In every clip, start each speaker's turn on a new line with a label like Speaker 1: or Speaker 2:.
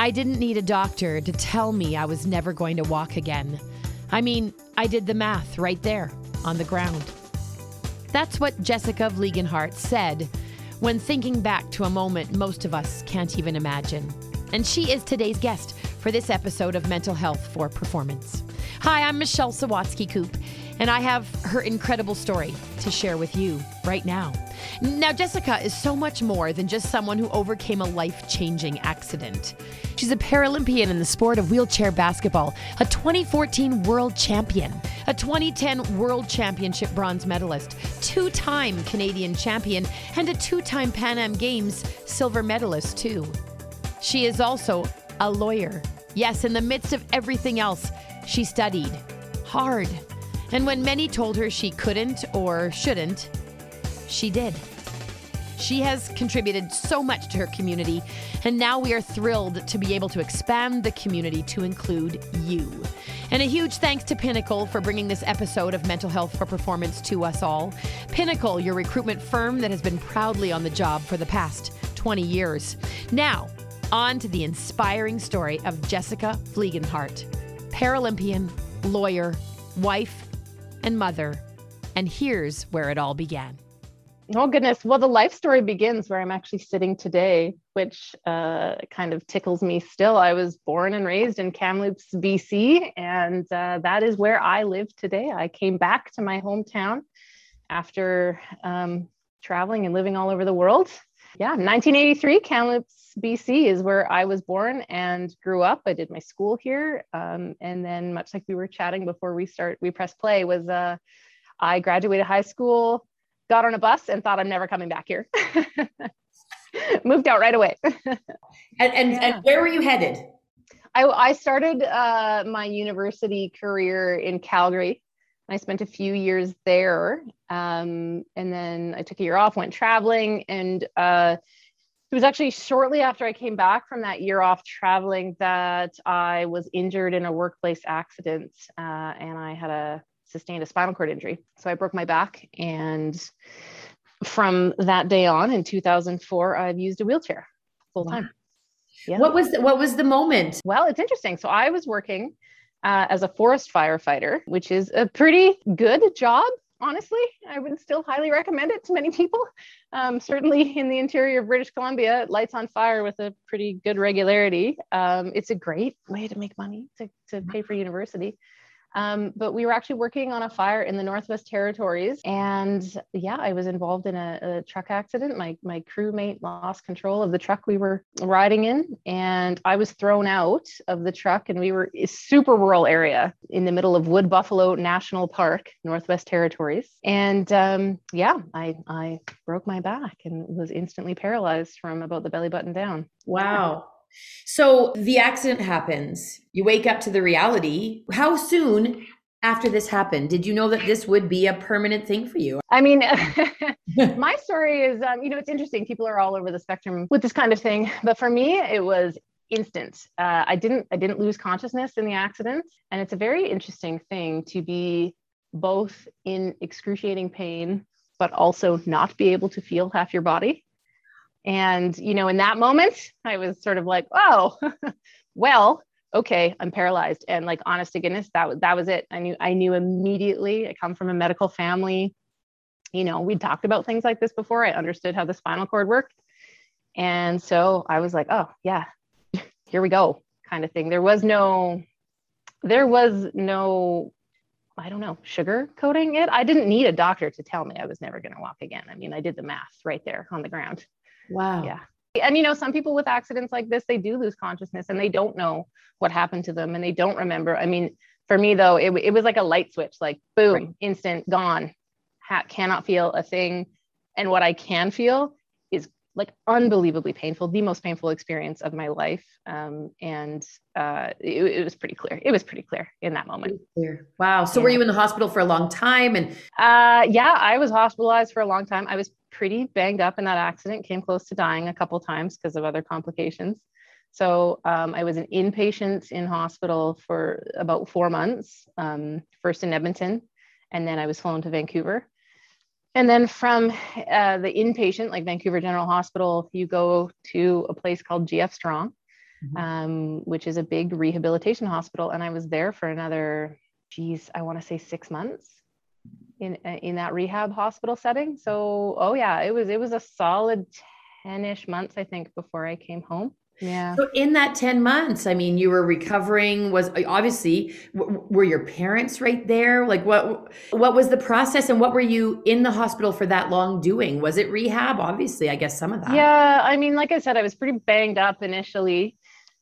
Speaker 1: I didn't need a doctor to tell me I was never going to walk again. I mean, I did the math right there on the ground. That's what Jessica Vliegenthart said when thinking back to a moment most of us can't even imagine. And she is today's guest for this episode of Mental Health for Performance. Hi, I'm Michelle Sawatsky Coop, and I have her incredible story to share with you right now. Now, Jessica is so much more than just someone who overcame a life changing accident. She's a Paralympian in the sport of wheelchair basketball, a 2014 world champion, a 2010 World Championship bronze medalist, two time Canadian champion, and a two time Pan Am Games silver medalist, too. She is also a lawyer. Yes, in the midst of everything else, she studied hard. And when many told her she couldn't or shouldn't, she did. She has contributed so much to her community, and now we are thrilled to be able to expand the community to include you. And a huge thanks to Pinnacle for bringing this episode of Mental Health for Performance to us all. Pinnacle, your recruitment firm that has been proudly on the job for the past 20 years. Now, on to the inspiring story of Jessica Vliegenthart, Paralympian, lawyer, wife, and mother. And here's where it all began.
Speaker 2: Oh, goodness. Well, the life story begins where I'm actually sitting today, which uh, kind of tickles me still. I was born and raised in Kamloops, BC, and uh, that is where I live today. I came back to my hometown after um, traveling and living all over the world. Yeah, 1983, Kamloops, BC is where I was born and grew up. I did my school here, um, and then much like we were chatting before we start, we press play was uh, I graduated high school got on a bus and thought I'm never coming back here. Moved out right away.
Speaker 3: and and, yeah. and where were you headed?
Speaker 2: I, I started uh, my university career in Calgary. I spent a few years there. Um, and then I took a year off, went traveling. And uh, it was actually shortly after I came back from that year off traveling that I was injured in a workplace accident. Uh, and I had a sustained a spinal cord injury. So I broke my back. And from that day on in 2004, I've used a wheelchair full time. Wow.
Speaker 3: Yeah. What was the, what was the moment?
Speaker 2: Well, it's interesting. So I was working uh, as a forest firefighter, which is a pretty good job. Honestly, I would still highly recommend it to many people. Um, certainly in the interior of British Columbia, it lights on fire with a pretty good regularity. Um, it's a great way to make money to, to pay for university. Um, but we were actually working on a fire in the Northwest Territories. And yeah, I was involved in a, a, truck accident. My, my crewmate lost control of the truck we were riding in, and I was thrown out of the truck. And we were a super rural area in the middle of Wood Buffalo National Park, Northwest Territories. And um, yeah, I, I broke my back and was instantly paralyzed from about the belly button down.
Speaker 3: Wow. So the accident happens. You wake up to the reality. How soon after this happened did you know that this would be a permanent thing for you?
Speaker 2: I mean, my story is, um, you know, it's interesting. People are all over the spectrum with this kind of thing, but for me, it was instant. Uh, I didn't, I didn't lose consciousness in the accident, and it's a very interesting thing to be both in excruciating pain, but also not be able to feel half your body. And, you know, in that moment, I was sort of like, oh, well, okay, I'm paralyzed. And like, honest to goodness, that was, that was it. I knew, I knew immediately. I come from a medical family. You know, we'd talked about things like this before. I understood how the spinal cord worked. And so I was like, oh, yeah, here we go, kind of thing. There was no, there was no, I don't know, sugar coating it. I didn't need a doctor to tell me I was never going to walk again. I mean, I did the math right there on the ground.
Speaker 3: Wow.
Speaker 2: Yeah. And you know, some people with accidents like this, they do lose consciousness and they don't know what happened to them and they don't remember. I mean, for me though, it, it was like a light switch, like boom, right. instant, gone. Ha- cannot feel a thing. And what I can feel like unbelievably painful, the most painful experience of my life. Um, and uh, it, it, was pretty clear. It was pretty clear in that moment.
Speaker 3: Clear. Wow. So yeah. were you in the hospital for a long time? And
Speaker 2: uh, yeah, I was hospitalized for a long time. I was pretty banged up in that accident, came close to dying a couple times because of other complications. So um, I was an inpatient in hospital for about four months, um, first in Edmonton, and then I was flown to Vancouver. And then from uh, the inpatient, like Vancouver General Hospital, you go to a place called GF Strong. mm-hmm. um, which is a big rehabilitation hospital. And I was there for another, geez, I want to say six months in uh, in that rehab hospital setting. So, oh yeah, it was it was a solid 10ish months, I think, before I came home. Yeah.
Speaker 1: So in that 10 months, I mean, you were recovering was obviously w- were your parents right there? Like what what was the process and what were you in the hospital for that long doing? Was it rehab? Obviously, I guess some of that.
Speaker 2: Yeah, I mean, like I said, I was pretty banged up initially.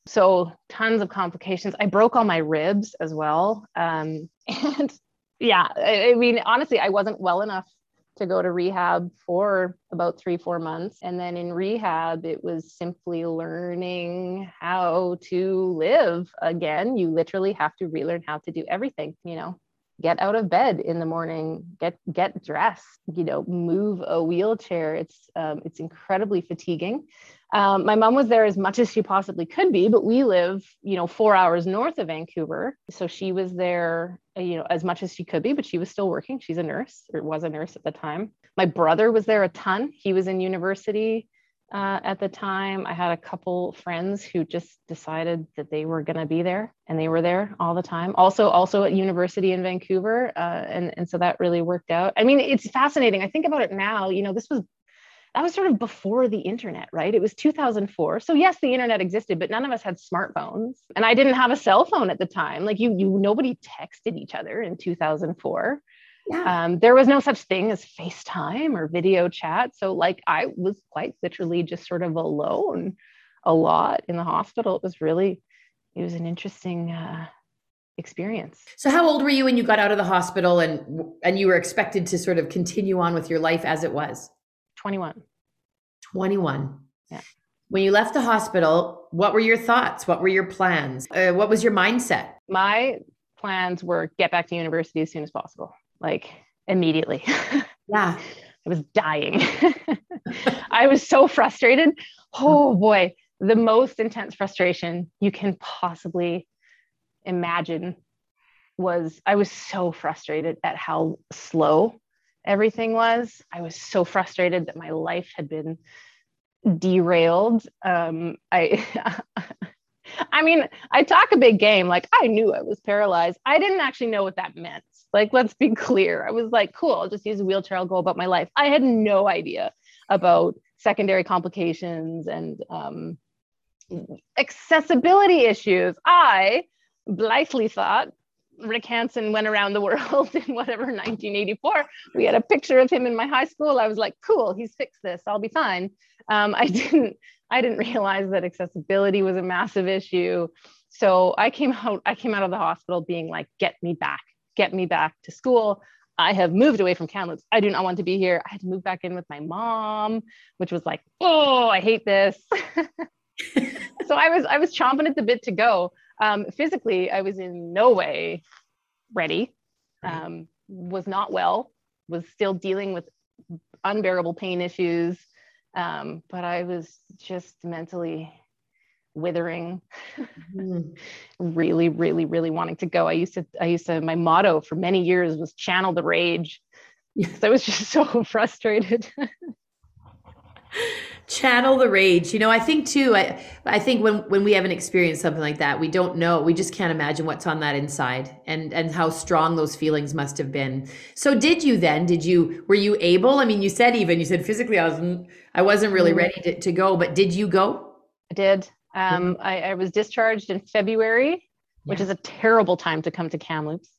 Speaker 2: So tons of complications. I broke all my ribs as well. Um, and yeah, I, I mean, honestly, I wasn't well enough to go to rehab for about three, four months. And then in rehab, it was simply learning how to live again. You literally have to relearn how to do everything, you know, get out of bed in the morning, get get dressed, you know, move a wheelchair. It's um, it's incredibly fatiguing. Um, my mom was there as much as she possibly could be, but we live, you know, four hours north of Vancouver. So she was there, uh, you know, as much as she could be, but she was still working. She's a nurse or was a nurse at the time. My brother was there a ton. He was in university uh, at the time. I had a couple friends who just decided that they were going to be there, and they were there all the time. Also, also at university in Vancouver, uh, and and so that really worked out. I mean, it's fascinating. I think about it now. You know, this was that was sort of before the internet, right? It was 2004. So yes, the internet existed, but none of us had smartphones. And I didn't have a cell phone at the time. Like you, you nobody texted each other in 2004. Yeah. Um, there was no such thing as FaceTime or video chat. So like I was quite literally just sort of alone a lot in the hospital. It was really, it was an interesting uh, experience.
Speaker 1: So how old were you when you got out of the hospital and and you were expected to sort of continue on with your life as it was?
Speaker 2: 21.
Speaker 1: 21.
Speaker 2: Yeah.
Speaker 1: When you left the hospital, what were your thoughts? What were your plans? Uh, what was your mindset?
Speaker 2: My plans were get back to university as soon as possible, like immediately.
Speaker 1: Yeah.
Speaker 2: I was dying. I was so frustrated. Oh boy, the most intense frustration you can possibly imagine was I was so frustrated at how slow everything was. I was so frustrated that my life had been derailed. Um, I, I mean, I talk a big game. Like I knew I was paralyzed. I didn't actually know what that meant. Like, let's be clear. I was like, cool, I'll just use a wheelchair. I'll go about my life. I had no idea about secondary complications and um, accessibility issues. I blithely thought Rick Hansen went around the world in whatever 1984. We had a picture of him in my high school. I was like, cool, he's fixed this. I'll be fine. Um, I didn't I didn't realize that accessibility was a massive issue. So I came out I came out of the hospital being like, get me back, get me back to school. I have moved away from Kamloops. I do not want to be here. I had to move back in with my mom, which was like, oh, I hate this. so I was I was chomping at the bit to go. Um, physically, I was in no way ready, um, was not well, was still dealing with unbearable pain issues. Um, but I was just mentally withering, mm. really, really, really wanting to go. I used to, I used to, my motto for many years was channel the rage. Yes, I was just so frustrated.
Speaker 1: channel the rage. You know i think too i i think when when we haven't experienced something like that we don't know we just can't imagine what's on that inside and and how strong those feelings must have been. So did you then? Did you were you able? I mean you said even you said physically i wasn't i wasn't really mm-hmm. ready to, to go but did you go?
Speaker 2: I did. Um. I, I was discharged in february which is a terrible time to come to kamloops.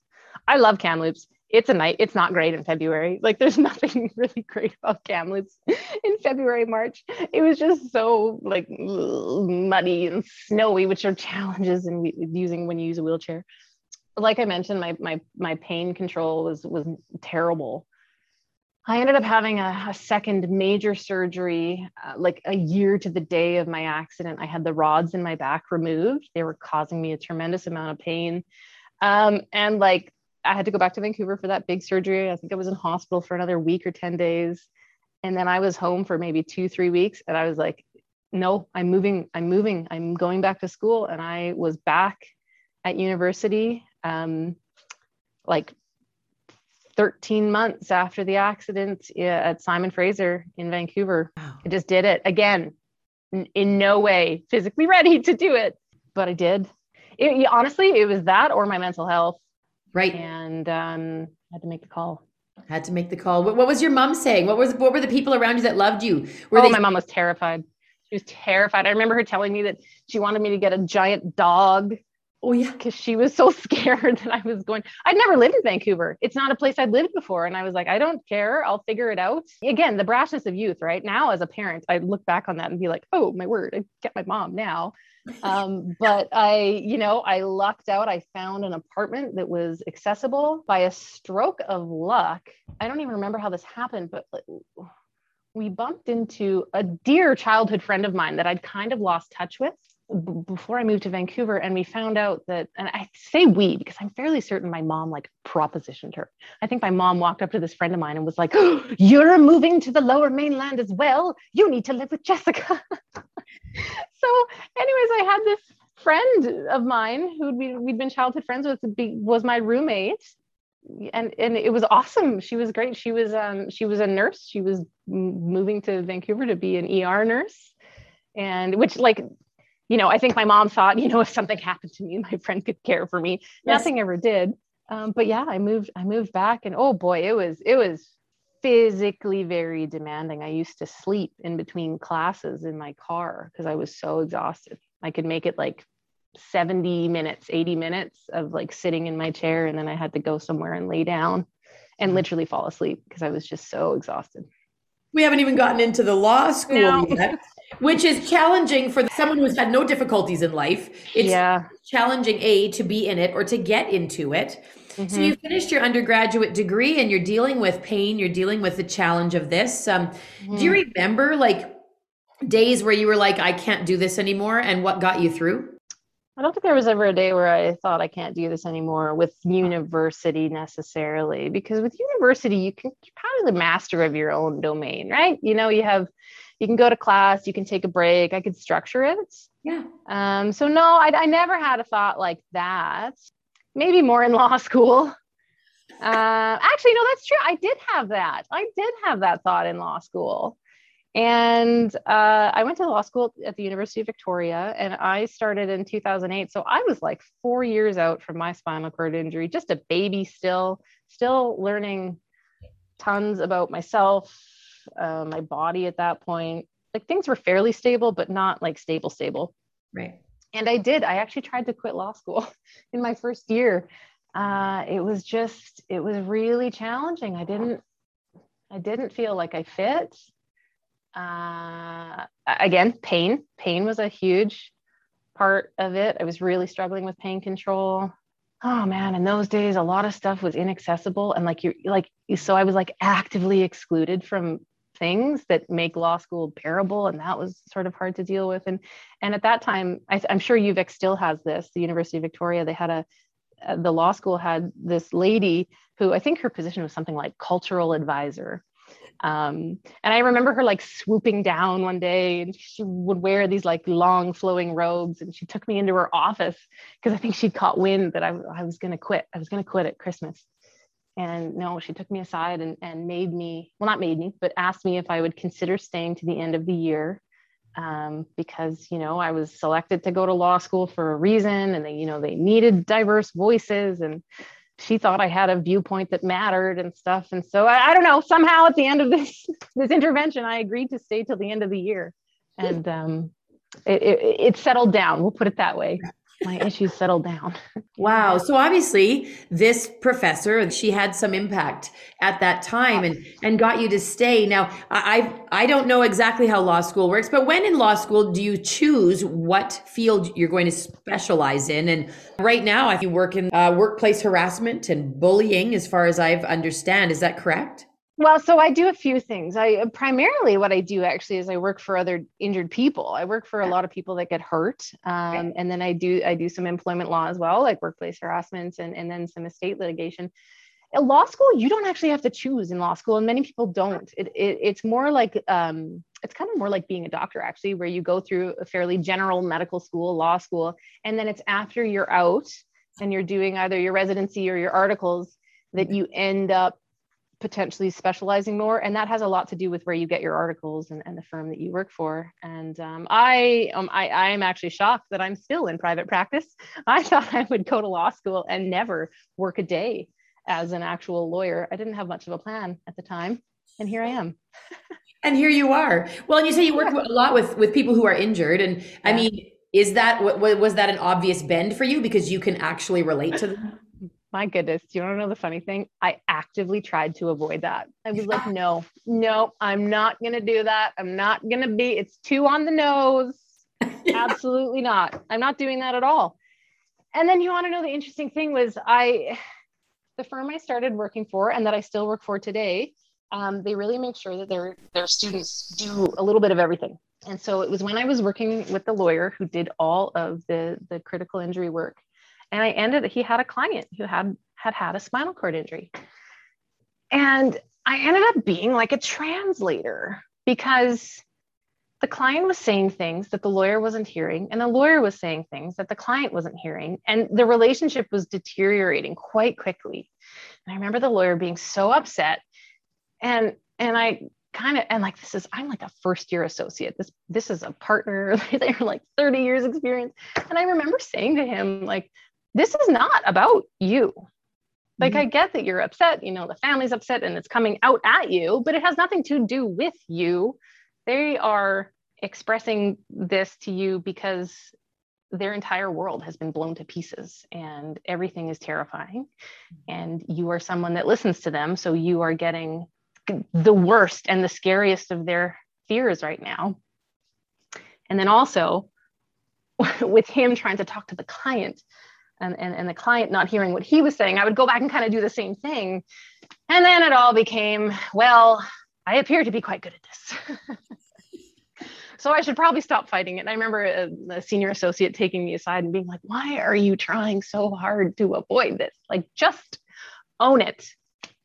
Speaker 2: I love kamloops it's a night. It's not great in February. Like there's nothing really great about Kamloops in February, March. It was just so like muddy and snowy, which are challenges in using when you use a wheelchair. Like I mentioned, my my my pain control was was terrible. I ended up having a, a second major surgery, uh, like a year to the day of my accident. I had the rods in my back removed. They were causing me a tremendous amount of pain. Um, and like I had to go back to Vancouver for that big surgery. I think I was in hospital for another week or 10 days. And then I was home for maybe two, three weeks. And I was like, no, I'm moving. I'm moving. I'm going back to school. And I was back at university um, like 13 months after the accident at Simon Fraser in Vancouver. Wow. I just did it again. in no way physically ready to do it, but I did. It, honestly, it was that or my mental health.
Speaker 1: Right.
Speaker 2: And um, I had to make the call.
Speaker 1: Had to make the call. What, what, was your mom saying? What was what were the people around you that loved you? Were
Speaker 2: oh,
Speaker 1: they-
Speaker 2: my mom was terrified. She was terrified. I remember her telling me that she wanted me to get a giant dog
Speaker 1: Oh yeah.
Speaker 2: because she was so scared that I was going. I'd never lived in Vancouver. It's not a place I'd lived before. And I was like, I don't care. I'll figure it out. Again, the brashness of youth, right? Now, as a parent, I look back on that and be like, oh, my word, I get my mom now. Um, but I, you know, I lucked out. I found an apartment that was accessible by a stroke of luck. I don't even remember how this happened, but we bumped into a dear childhood friend of mine that I'd kind of lost touch with b- before I moved to Vancouver, and we found out that, and I say we because I'm fairly certain my mom like propositioned her. I think my mom walked up to this friend of mine and was like, oh, "You're moving to the Lower Mainland as well. You need to live with Jessica." so, anyways, I had this friend of mine who we, we'd been childhood friends with was my roommate and and it was awesome she was great she was um she was a nurse she was moving to vancouver to be an er nurse and which like you know i think my mom thought you know if something happened to me my friend could care for me. Yes. nothing ever did. Um, but yeah i moved i moved back and oh boy it was it was physically very demanding. I used to sleep in between classes in my car because i was so exhausted. I could make it like 70 minutes 80 minutes of like sitting in my chair and then i had to go somewhere and lay down and literally fall asleep because i was just so exhausted.
Speaker 1: We haven't even gotten into the law school no. yet which is challenging for someone who's had no difficulties in life it's
Speaker 2: yeah.
Speaker 1: challenging a to be in it or to get into it mm-hmm. so you finished your undergraduate degree and you're dealing with pain you're dealing with the challenge of this um, mm-hmm. do you remember like days where you were like i can't do this anymore and what got you through
Speaker 2: I don't think there was ever a day where I thought I can't do this anymore with university necessarily, because with university, you can, you're kind of the master of your own domain, right? You know, you have, you can go to class, you can take a break, I could structure it.
Speaker 1: Yeah.
Speaker 2: Um, so no, I, I never had a thought like that. Maybe more in law school. Uh, actually, no, that's true. I did have that. I did have that thought in law school. And uh, I went to law school at the University of Victoria and I started in 2008. So I was like four years out from my spinal cord injury, just a baby still, still learning tons about myself, uh, my body at that point. Like things were fairly stable, but not like stable, stable.
Speaker 1: Right.
Speaker 2: And I did. I actually tried to quit law school in my first year. Uh, it was just, it was really challenging. I didn't, I didn't feel like I fit uh, again, pain. Pain was a huge part of it. I was really struggling with pain control. Oh man, in those days, a lot of stuff was inaccessible, and like you're like so, I was like actively excluded from things that make law school bearable, and that was sort of hard to deal with. And and at that time, I, am sure UVic still has this. The University of Victoria, they had a uh, the law school had this lady who I think her position was something like cultural advisor um, and I remember her like swooping down one day and she would wear these like long flowing robes. And she took me into her office because I think she'd caught wind that I, I was going to quit. I was going to quit at Christmas. And no, she took me aside and, and made me, well, not made me, but asked me if I would consider staying to the end of the year um, because, you know, I was selected to go to law school for a reason and they, you know, they needed diverse voices. And she thought I had a viewpoint that mattered and stuff. And so I, I, don't know, somehow at the end of this this intervention, I agreed to stay till the end of the year. And um, it, it, it settled down. We'll put it that way my issues settled down.
Speaker 1: wow. So obviously this professor, she had some impact at that time and, and got you to stay. Now I, I don't know exactly how law school works, but when in law school do you choose what field you're going to specialize in? And right now I think you work in uh, workplace harassment and bullying as far as I've understand. Is that correct?
Speaker 2: Well, so I do a few things. I primarily what I do actually is I work for other injured people. I work for a lot of people that get hurt, um, and then I do I do some employment law as well, like workplace harassment, and and then some estate litigation. In law school, you don't actually have to choose in law school, and many people don't. It, it it's more like um, it's kind of more like being a doctor actually, where you go through a fairly general medical school, law school, and then it's after you're out and you're doing either your residency or your articles that you end up potentially specializing more and that has a lot to do with where you get your articles and, and the firm that you work for. And um, I, um, I i am actually shocked that i'm still in private practice. I thought i would go to law school and never work a day as an actual lawyer. I didn't have much of a plan at the time and here i am.
Speaker 1: And here you are. Well and you say you work yeah. a lot with with people who are injured and yeah. i mean is that what was that an obvious bend for you because you can actually relate to them
Speaker 2: my goodness, do you want to know the funny thing? I actively tried to avoid that. I was like, no, no, I'm not going to do that. I'm not going to be, it's too on the nose. Absolutely not. I'm not doing that at all. And then you want to know the interesting thing was I, the firm I started working for and that I still work for today, um, they really make sure that their their students do a little bit of everything. And so it was when I was working with the lawyer who did all of the the critical injury work and I ended, up, he had a client who had had had a spinal cord injury. And I ended up being like a translator because the client was saying things that the lawyer wasn't hearing, and the lawyer was saying things that the client wasn't hearing. And the relationship was deteriorating quite quickly. And I remember the lawyer being so upset. And and I kind of and like this is i'm like a first year associate this this is a partner they're like 30 years experience and i remember saying to him like this is not about you. Like, mm-hmm. I get that you're upset, you know, the family's upset and it's coming out at you, but it has nothing to do with you. They are expressing this to you because their entire world has been blown to pieces and everything is terrifying. And you are someone that listens to them. So you are getting the worst and the scariest of their fears right now. And then also, with him trying to talk to the client, and, and, and the client not hearing what he was saying, I would go back and kind of do the same thing. And then it all became, well, I appear to be quite good at this. so I should probably stop fighting it. And I remember a, a, senior associate taking me aside and being like, why are you trying so hard to avoid this? Like, just own it.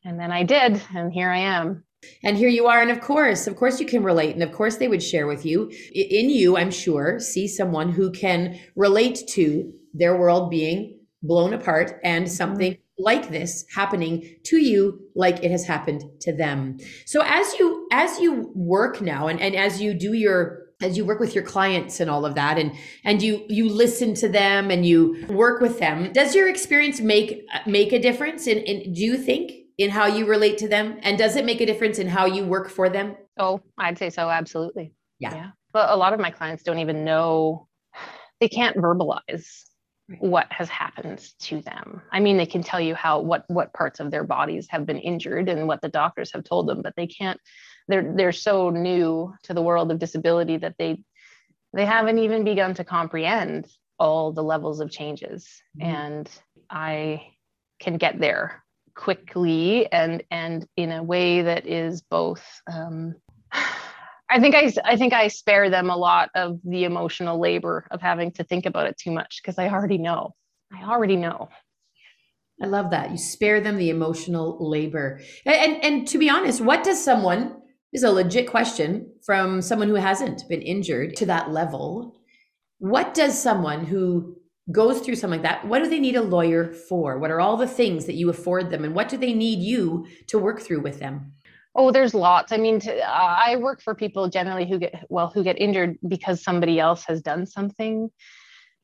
Speaker 2: And then I did. And here I am.
Speaker 1: And here you are. And of course, of course, you can relate. And of course, they would share with you. In you, I'm sure, see someone who can relate to their world being blown apart and something mm-hmm. like this happening to you like it has happened to them. So as you as you work now and, and as you do your as you work with your clients and all of that and and you you listen to them and you work with them does your experience make make a difference in, in do you think in how you relate to them? And does it make a difference in how you work for them?
Speaker 2: Oh i'd say so absolutely. Yeah, yeah. but a lot of my clients don't even know they can't verbalize what has happened to them. I mean, they can tell you how what what parts of their bodies have been injured and what the doctors have told them, but they can't. They're they're so new to the world of disability that they they haven't even begun to comprehend all the levels of changes. Mm-hmm. And I can get there quickly and and in a way that is both um, I think I, I think I spare them a lot of the emotional labor of having to think about it too much because I already know. I already know.
Speaker 1: I love that. You spare them the emotional labor. And, and, and to be honest, what does someone is a legit question from someone who hasn't been injured to that level. What does someone who goes through something like that, what do they need a lawyer for? What are all the things that you afford them and what do they need you to work through with them?
Speaker 2: Oh, there's lots. I mean, to, uh, I work for people generally who get well, who get injured because somebody else has done something,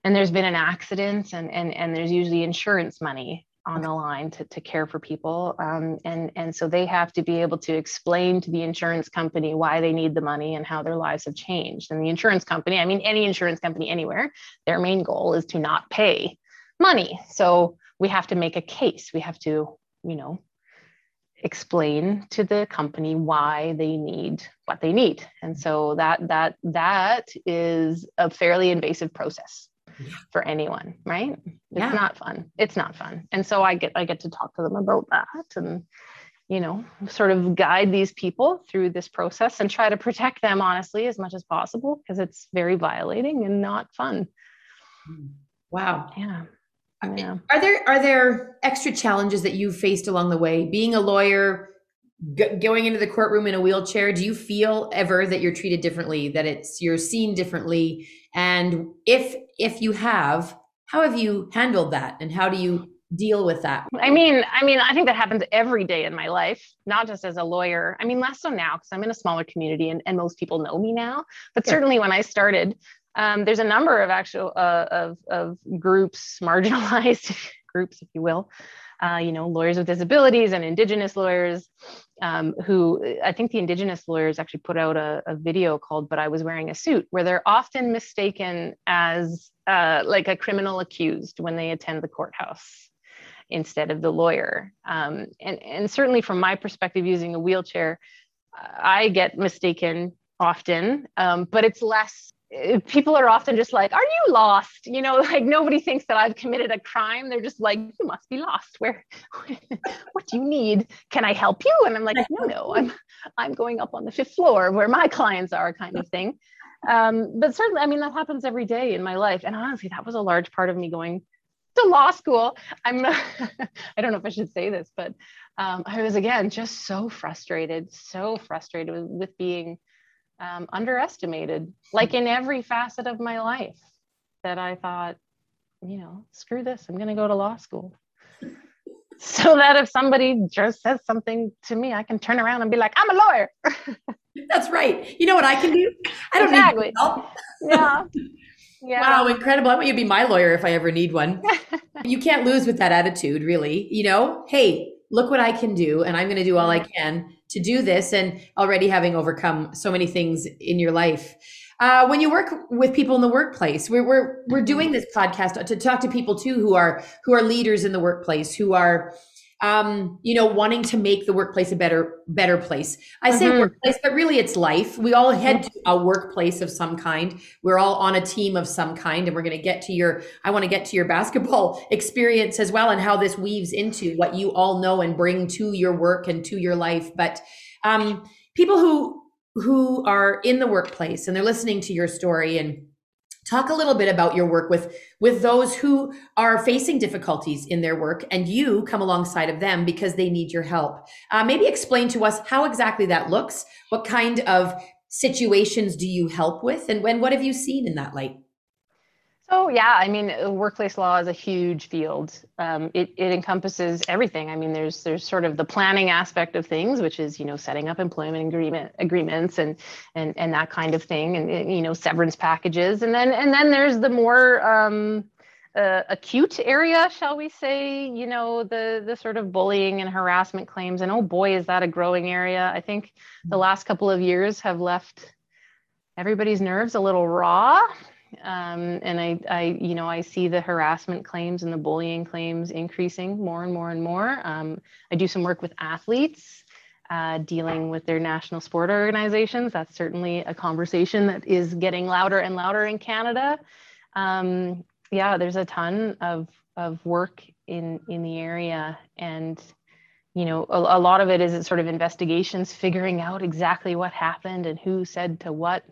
Speaker 2: and there's been an accident, and and and there's usually insurance money on the line to, to care for people, um, and and so they have to be able to explain to the insurance company why they need the money and how their lives have changed. And the insurance company, I mean, any insurance company anywhere, their main goal is to not pay money. So we have to make a case. We have to, you know, explain to the company why they need what they need. And so that that that is a fairly invasive process for anyone right? It's yeah. not fun. It's not fun. And so i get i get to talk to them about that and you know sort of guide these people through this process and try to protect them honestly as much as possible because it's very violating and not fun.
Speaker 1: Wow.
Speaker 2: Yeah
Speaker 1: yeah. Are there are there extra challenges that you've faced along the way? Being a lawyer, g- going into the courtroom in a wheelchair, do you feel ever that you're treated differently, that it's you're seen differently? And if if you have, how have you handled that? And how do you deal with that?
Speaker 2: I mean, I mean, I think that happens every day in my life, not just as a lawyer. I mean, less so now because I'm in a smaller community and, and most people know me now. But certainly when I started, um, there's a number of actual uh, of, of groups, marginalized groups, if you will, uh, you know, lawyers with disabilities and Indigenous lawyers, um, who I think the Indigenous lawyers actually put out a, a, video called "But I Was Wearing a Suit," where they're often mistaken as uh, like a criminal accused when they attend the courthouse instead of the lawyer. Um, and, and certainly from my perspective, using a wheelchair, I get mistaken often, um, but it's less people are often just like, Are you lost? You know, like nobody thinks that I've committed a crime. They're just like, You must be lost. Where, what do you need? Can I help you? And I'm like, No, no, I'm, I'm going up on the fifth floor where my clients are, kind of thing. Um, but certainly, I mean, that happens every day in my life. And honestly, that was a large part of me going to law school. I'm, I don't know if I should say this, but um, I was again just so frustrated, so frustrated with, with being um, underestimated, like in every facet of my life, that I thought, you know, screw this, I'm going to go to law school. So that if somebody just says something to me, I can turn around and be like, I'm a lawyer.
Speaker 1: That's right. You know what I can do? I don't exactly. need help.
Speaker 2: yeah. Yeah.
Speaker 1: Wow, incredible. I want you to be my lawyer if I ever need one. you can't lose with that attitude, really. You know, hey, look what I can do, and I'm going to do all I can to do this and already having overcome so many things in your life. Uh, when you work with people in the workplace, we're, we're, we're doing this podcast to talk to people too who are who are leaders in the workplace, who are um, you know, wanting to make the workplace a better, better place. I say mm-hmm. workplace, but really it's life. We all head to a workplace of some kind. We're all on a team of some kind, and we're going to get to your. I want to get to your basketball experience as well, and how this weaves into what you all know and bring to your work and to your life. But um, people who who are in the workplace and they're listening to your story and talk a little bit about your work with with those who are facing difficulties in their work and you come alongside of them because they need your help. Uh, maybe explain to us how exactly that looks. What kind of situations do you help with and when what have you seen in that light
Speaker 2: Oh yeah, I mean, uh, workplace law is a huge field. Um, it, it encompasses everything. I mean, there's there's sort of the planning aspect of things, which is you know setting up employment agreement agreements and and and that kind of thing, and you know severance packages, and then and then there's the more um, uh, acute area, shall we say? You know, the the sort of bullying and harassment claims, and oh boy, is that a growing area. I think the mm-hmm. last couple of years have left everybody's nerves a little raw um, and I, I, you know, I see the harassment claims and the bullying claims increasing more and more and more. Um, I do some work with athletes uh, dealing with their national sport organizations. That's certainly a conversation that is getting louder and louder in Canada. Um, yeah, there's a ton of of work in in the area, and you know, a, a lot of it is sort of investigations, figuring out exactly what happened and who said to what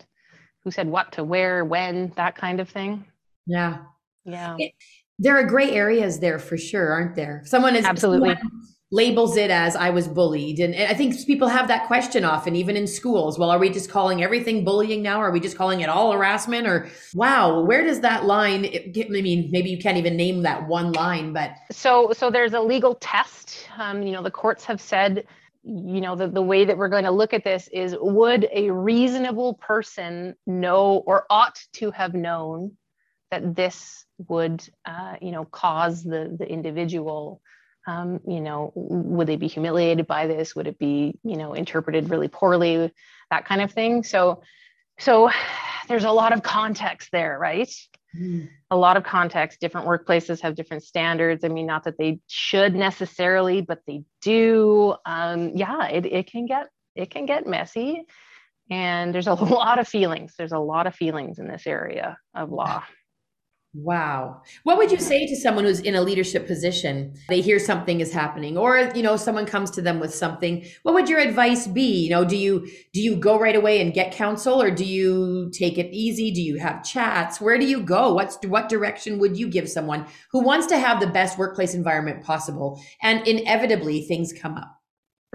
Speaker 2: who said what to where, when, that kind of thing.
Speaker 1: Yeah.
Speaker 2: Yeah.
Speaker 1: It, there are gray areas there for sure, aren't there? Someone is
Speaker 2: absolutely
Speaker 1: someone labels it as I was bullied. And, and I think people have that question often, even in schools. Well, are we just calling everything bullying now? Are we just calling it all harassment? Or wow, where does that line? I mean, maybe you can't even name that one line, but
Speaker 2: so so there's a legal test. Um, you know, the courts have said you know the, the way that we're going to look at this is would a reasonable person know or ought to have known that this would uh, you know cause the the individual um, you know would they be humiliated by this? Would it be you know interpreted really poorly? That kind of thing. So so there's a lot of context there right A lot of context, different workplaces have different standards. I mean, not that they should necessarily, but they do. Um, yeah, it, it can get it can get messy. And there's a lot of feelings. There's a lot of feelings in this area of law.
Speaker 1: Wow. What would you say to someone who's in a leadership position? They hear something is happening or you know someone comes to them with something. What would your advice be? You know, do you do you go right away and get counsel or do you take it easy? Do you have chats? Where do you go? What's what direction would you give someone who wants to have the best workplace environment possible and inevitably things come up?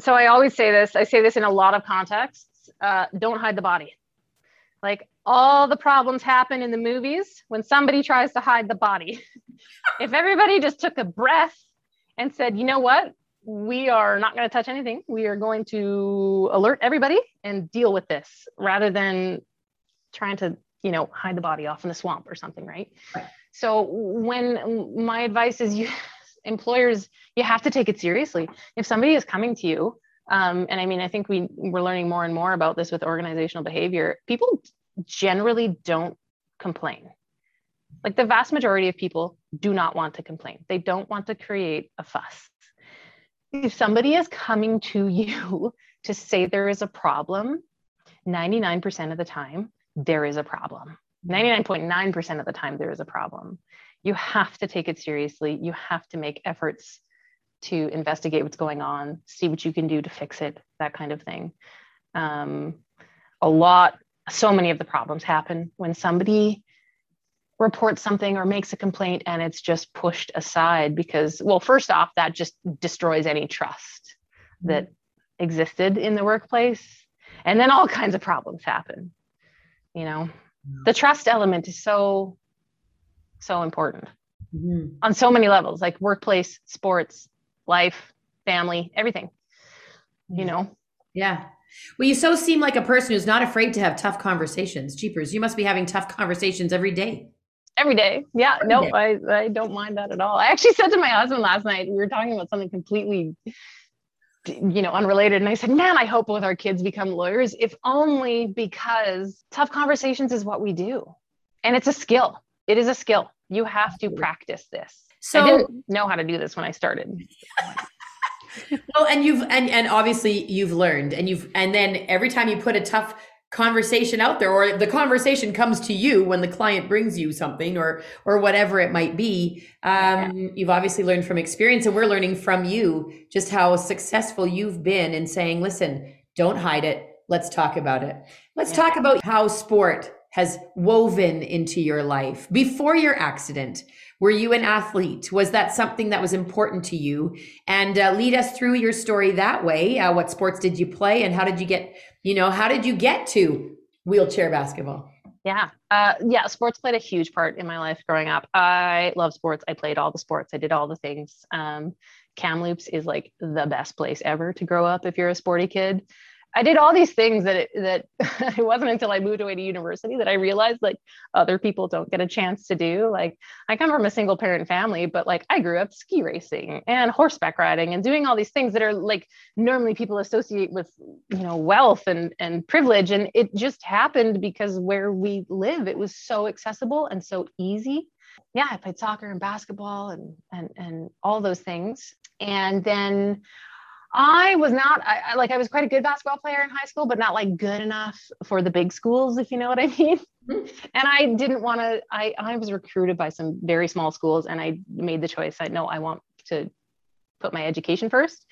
Speaker 2: So I always say this. I say this in a lot of contexts. Uh, don't hide the body. Like all the problems happen in the movies when somebody tries to hide the body. if everybody just took a breath and said, you know what? We are not going to touch anything. We are going to alert everybody and deal with this rather than trying to, you know, hide the body off in the swamp or something, right? right. So when my advice is you employers, you have to take it seriously. If somebody is coming to you, um, and I mean, I think we we're learning more and more about this with organizational behavior. People generally don't complain. Like the vast majority of people do not want to complain. They don't want to create a fuss. If somebody is coming to you to say there is a problem, 99% of the time, there is a problem. 99.9% of the time, there is a problem. You have to take it seriously. You have to make efforts to investigate what's going on, see what you can do to fix it, that kind of thing. Um, a lot, so many of the problems happen when somebody reports something or makes a complaint and it's just pushed aside because, well, first off, that just destroys any trust mm-hmm. that existed in the workplace. And then all kinds of problems happen. You know, the trust element is so, so important mm-hmm. on so many levels, like workplace, sports, life, family, everything, you know?
Speaker 1: Yeah. Well, you so seem like a person who's not afraid to have tough conversations. Jeepers, you must be having tough conversations every day.
Speaker 2: Every day. Yeah. Every no, day. I, I don't mind that at all. I actually said to my husband last night, we were talking about something completely, you know, unrelated. And I said, man, I hope both our kids become lawyers, if only because tough conversations is what we do. And it's a skill. It is a skill. You have to practice this. So I didn't know how to do this when I started.
Speaker 1: well, and you've and and obviously you've learned, and you've and then every time you put a tough conversation out there or the conversation comes to you when the client brings you something or or whatever it might be um, yeah. you've obviously learned from experience and we're learning from you just how successful you've been in saying listen don't hide it let's talk about it let's yeah. talk about how sport has woven into your life before your accident were you an athlete? Was that something that was important to you? And uh, lead us through your story that way. Uh, what sports did you play, and how did you get? You know, how did you get to wheelchair basketball?
Speaker 2: Yeah, uh, yeah. Sports played a huge part in my life growing up. I love sports. I played all the sports. I did all the things. Um, Kamloops is like the best place ever to grow up if you're a sporty kid. I did all these things that it, that it wasn't until I moved away to university that I realized like other people don't get a chance to do. Like I come from a single parent family, but like I grew up ski racing and horseback riding and doing all these things that are like normally people associate with you know wealth and and privilege and it just happened because where we live it was so accessible and so easy. Yeah, I played soccer and basketball and and and all those things. And then I was not I, I, like I was quite a good basketball player in high school, but not like good enough for the big schools, if you know what I mean. Mm-hmm. and I didn't want to. I I was recruited by some very small schools, and I made the choice. I know I want to put my education first.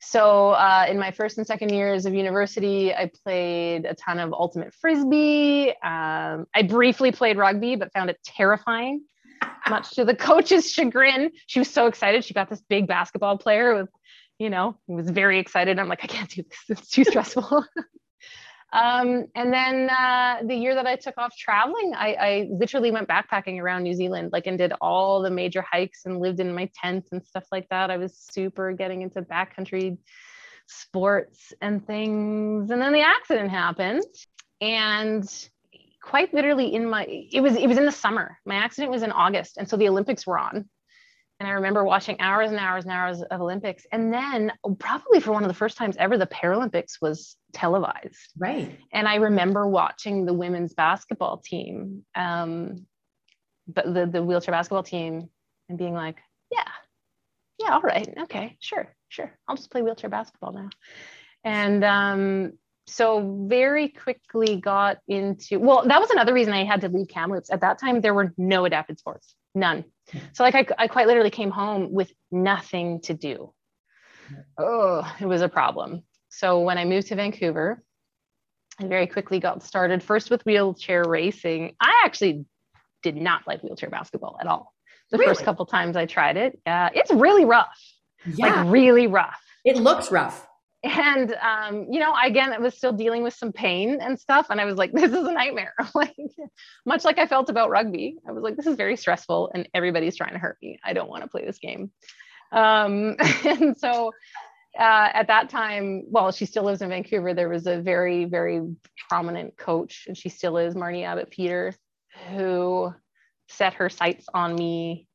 Speaker 2: So uh, in my first and second years of university, I played a ton of ultimate frisbee. Um, I briefly played rugby, but found it terrifying. Much to the coach's chagrin, she was so excited. She got this big basketball player with you know, he was very excited. I'm like, I can't do this. It's too stressful. um, and then uh, the year that I took off traveling, I, I, literally went backpacking around New Zealand, like, and did all the major hikes and lived in my tent and stuff like that. I was super getting into backcountry sports and things. And then the accident happened. And quite literally in my it was it was in the summer my accident was in august and so the olympics were on and I remember watching hours and hours and hours of Olympics. And then, probably for one of the first times ever, the Paralympics was televised.
Speaker 1: Right.
Speaker 2: And I remember watching the women's basketball team, um, but the, the wheelchair basketball team, and being like, yeah, yeah, all right. Okay, sure, sure. I'll just play wheelchair basketball now. And um, so very quickly got into well that was another reason i had to leave kamloops at that time there were no adapted sports none so like I, I quite literally came home with nothing to do. Oh it was a problem. So when i moved to vancouver i very quickly got started first with wheelchair racing. I actually did not like wheelchair basketball at all. The really? first couple times i tried it uh, it's really rough. Yeah. like really rough.
Speaker 1: It looks rough
Speaker 2: and um, you know again i was still dealing with some pain and stuff and i was like this is a nightmare like much like i felt about rugby i was like this is very stressful and everybody's trying to hurt me i don't want to play this game Um, and so uh, at that time, well, she still lives in Vancouver. There was a very, very prominent coach, and she still is, Marni Abbott Peter, who set her sights on me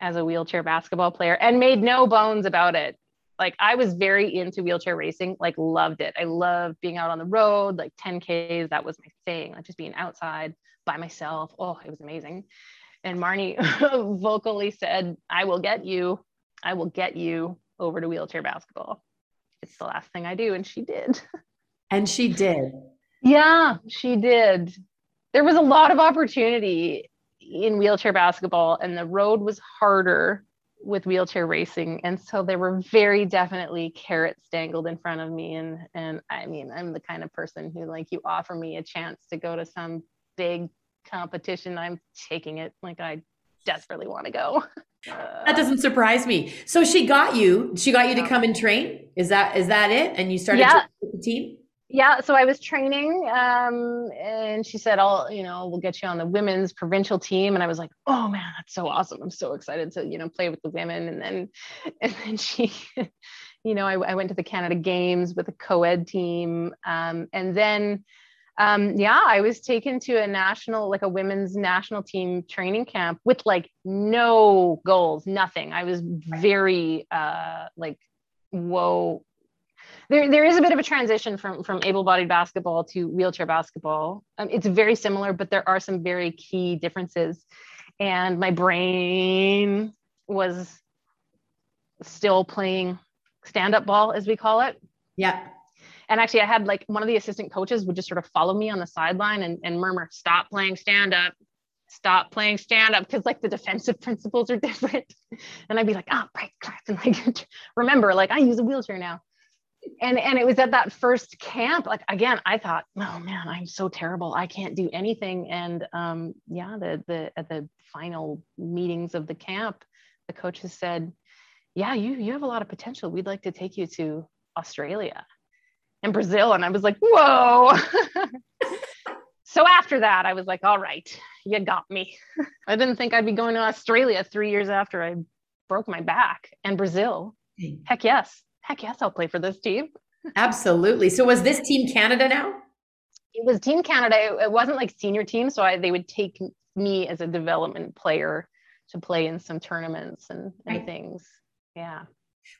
Speaker 2: as a wheelchair basketball player and made no bones about it. Like I was very into wheelchair racing, like loved it. I loved being out on the road, like 10Ks. That was my thing, like just being outside by myself. Oh, it was amazing. And Marni vocally said, I will get you. I will get you over to wheelchair basketball. It's the last thing I do. And she did.
Speaker 1: And she did.
Speaker 2: Yeah, she did. There was a lot of opportunity in wheelchair basketball, and the road was harder with wheelchair racing. And so there were very definitely carrots dangled in front of me. And and I mean, I'm the kind of person who like you offer me a chance to go to some big competition, I'm taking it. Like I desperately want to go.
Speaker 1: that uh, doesn't surprise me. So she got you. She got you to come and train. Is that is that it? And you started
Speaker 2: yeah.
Speaker 1: the team.
Speaker 2: Yeah, so I was training, um, and she said, "I'll, you know, we'll get you on the women's provincial team." And I was like, "Oh man, that's so awesome! I'm so excited to, you know, play with the women." And then, and then she, you know, I, I went to the Canada Games with a co-ed team, um, and then um, yeah, I was taken to a national, like a women's national team training camp with like no goals, nothing. I was very uh, like, whoa. There, there is a bit of a transition from from able-bodied basketball to wheelchair basketball. Um, it's very similar, but there are some very key differences. And my brain was still playing stand-up ball, as we call it.
Speaker 1: Yeah
Speaker 2: and actually, I had like one of the assistant coaches would just sort of follow me on the sideline and, and murmur, stop playing stand up, stop playing stand up, because like the defensive principles are different. And I'd be like, oh, right, and like remember, like I use a wheelchair now. And and it was at that first camp, like again, I thought, oh man, I'm so terrible. I can't do anything. And um, yeah, the the at the final meetings of the camp, the coaches said, yeah, you you have a lot of potential. We'd like to take you to Australia and Brazil. And I was like, whoa. so after that, I was like, all right, you got me. I didn't think I'd be going to Australia three years after I broke my back and Brazil. Heck yes. Heck yes, I'll play for this team.
Speaker 1: Absolutely. So was this Team Canada now?
Speaker 2: It was Team Canada. It wasn't like senior team. So I, they would take me as a development player to play in some tournaments and, and right. things. Yeah.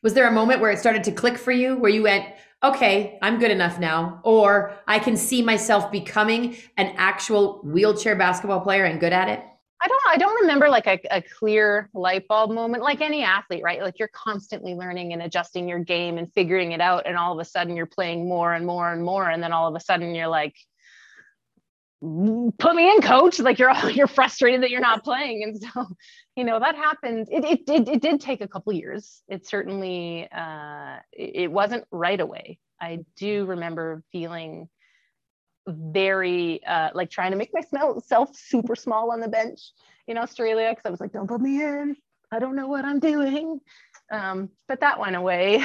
Speaker 1: Was there a moment where it started to click for you where you went, okay, I'm good enough now, or I can see myself becoming an actual wheelchair basketball player and good at it?
Speaker 2: I don't I don't remember like a, a clear light bulb moment like any athlete, right? Like you're constantly learning and adjusting your game and figuring it out. And all of a sudden you're playing more and more and more. And then all of a sudden you're like, put me in coach like you're all, you're frustrated that you're not playing and so you know that happened it it did it did take a couple years it certainly uh it wasn't right away i do remember feeling very uh like trying to make myself super small on the bench in australia because i was like don't put me in. I don't know what i'm doing. Um but that went away.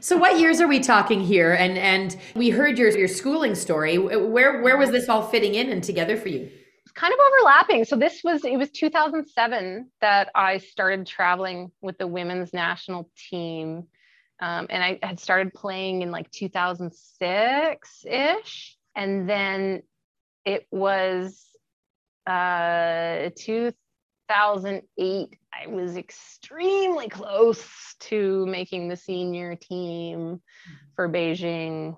Speaker 1: So what years are we talking here? And and we heard your your schooling story. Where where was this all fitting in and together for you?
Speaker 2: It's kind of overlapping. So this was it was 2007 that i started traveling with the women's national team um, and i had started playing in like 2006 ish and then it was uh 2008 I was extremely close to making the senior team for Beijing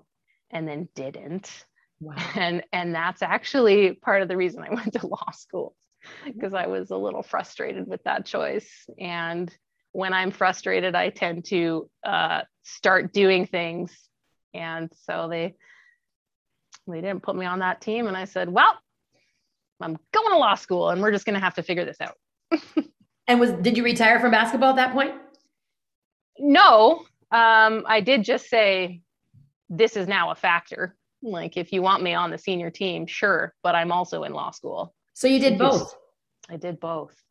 Speaker 2: and then didn't. Wow. And and that's actually part of the reason I went to law school because I was a little frustrated with that choice. And when I'm frustrated, I tend to uh, start doing things. And so they they didn't put me on that team, and I said, "Well, I'm going to law school, and we're just going to have to figure this out."
Speaker 1: And was did you retire from basketball at that point?
Speaker 2: No, um, I did just say this is now a factor. Like if you want me on the senior team, sure, but I'm also in law school.
Speaker 1: So you did both.
Speaker 2: I did both.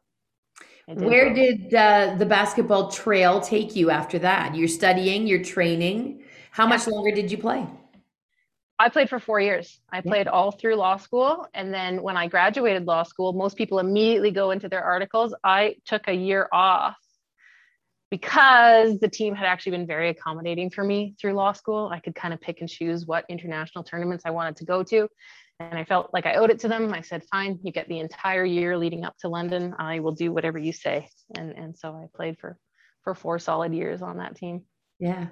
Speaker 1: Did Where did uh, the basketball trail take you after that? You're studying, you're training. How yeah. much longer did you play?
Speaker 2: I played for four years. I played all through law school. And then when I graduated law school, most people immediately go into their articles. I took a year off because the team had actually been very accommodating for me through law school, I could kind of pick and choose what international tournaments I wanted to go to. And I felt like I owed it to them. I said, fine, you get the entire year leading up to London. I will do whatever you say. And, and so I played for, for four solid years on that team.
Speaker 1: Yeah.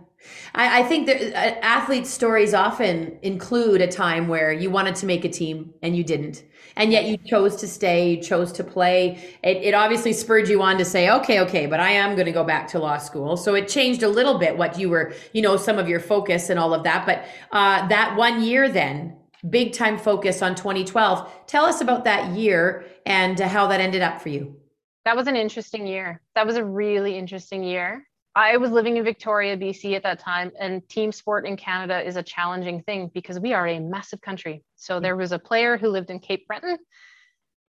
Speaker 1: I, I think that uh, athletes' stories often include a time where you wanted to make a team and you didn't. And yet you chose to stay, you chose to play. It, it obviously spurred you on to say, okay, okay, but I am going to go back to law school. So it changed a little bit what you were, you know, some of your focus and all of that. But uh, that one year then, big time focus on 2012. Tell us about that year and uh, how that ended up for you.
Speaker 2: That was an interesting year. That was a really interesting year. I was living in Victoria, BC at that time, and team sport in Canada is a challenging thing because we are a massive country. So there was a player who lived in Cape Breton,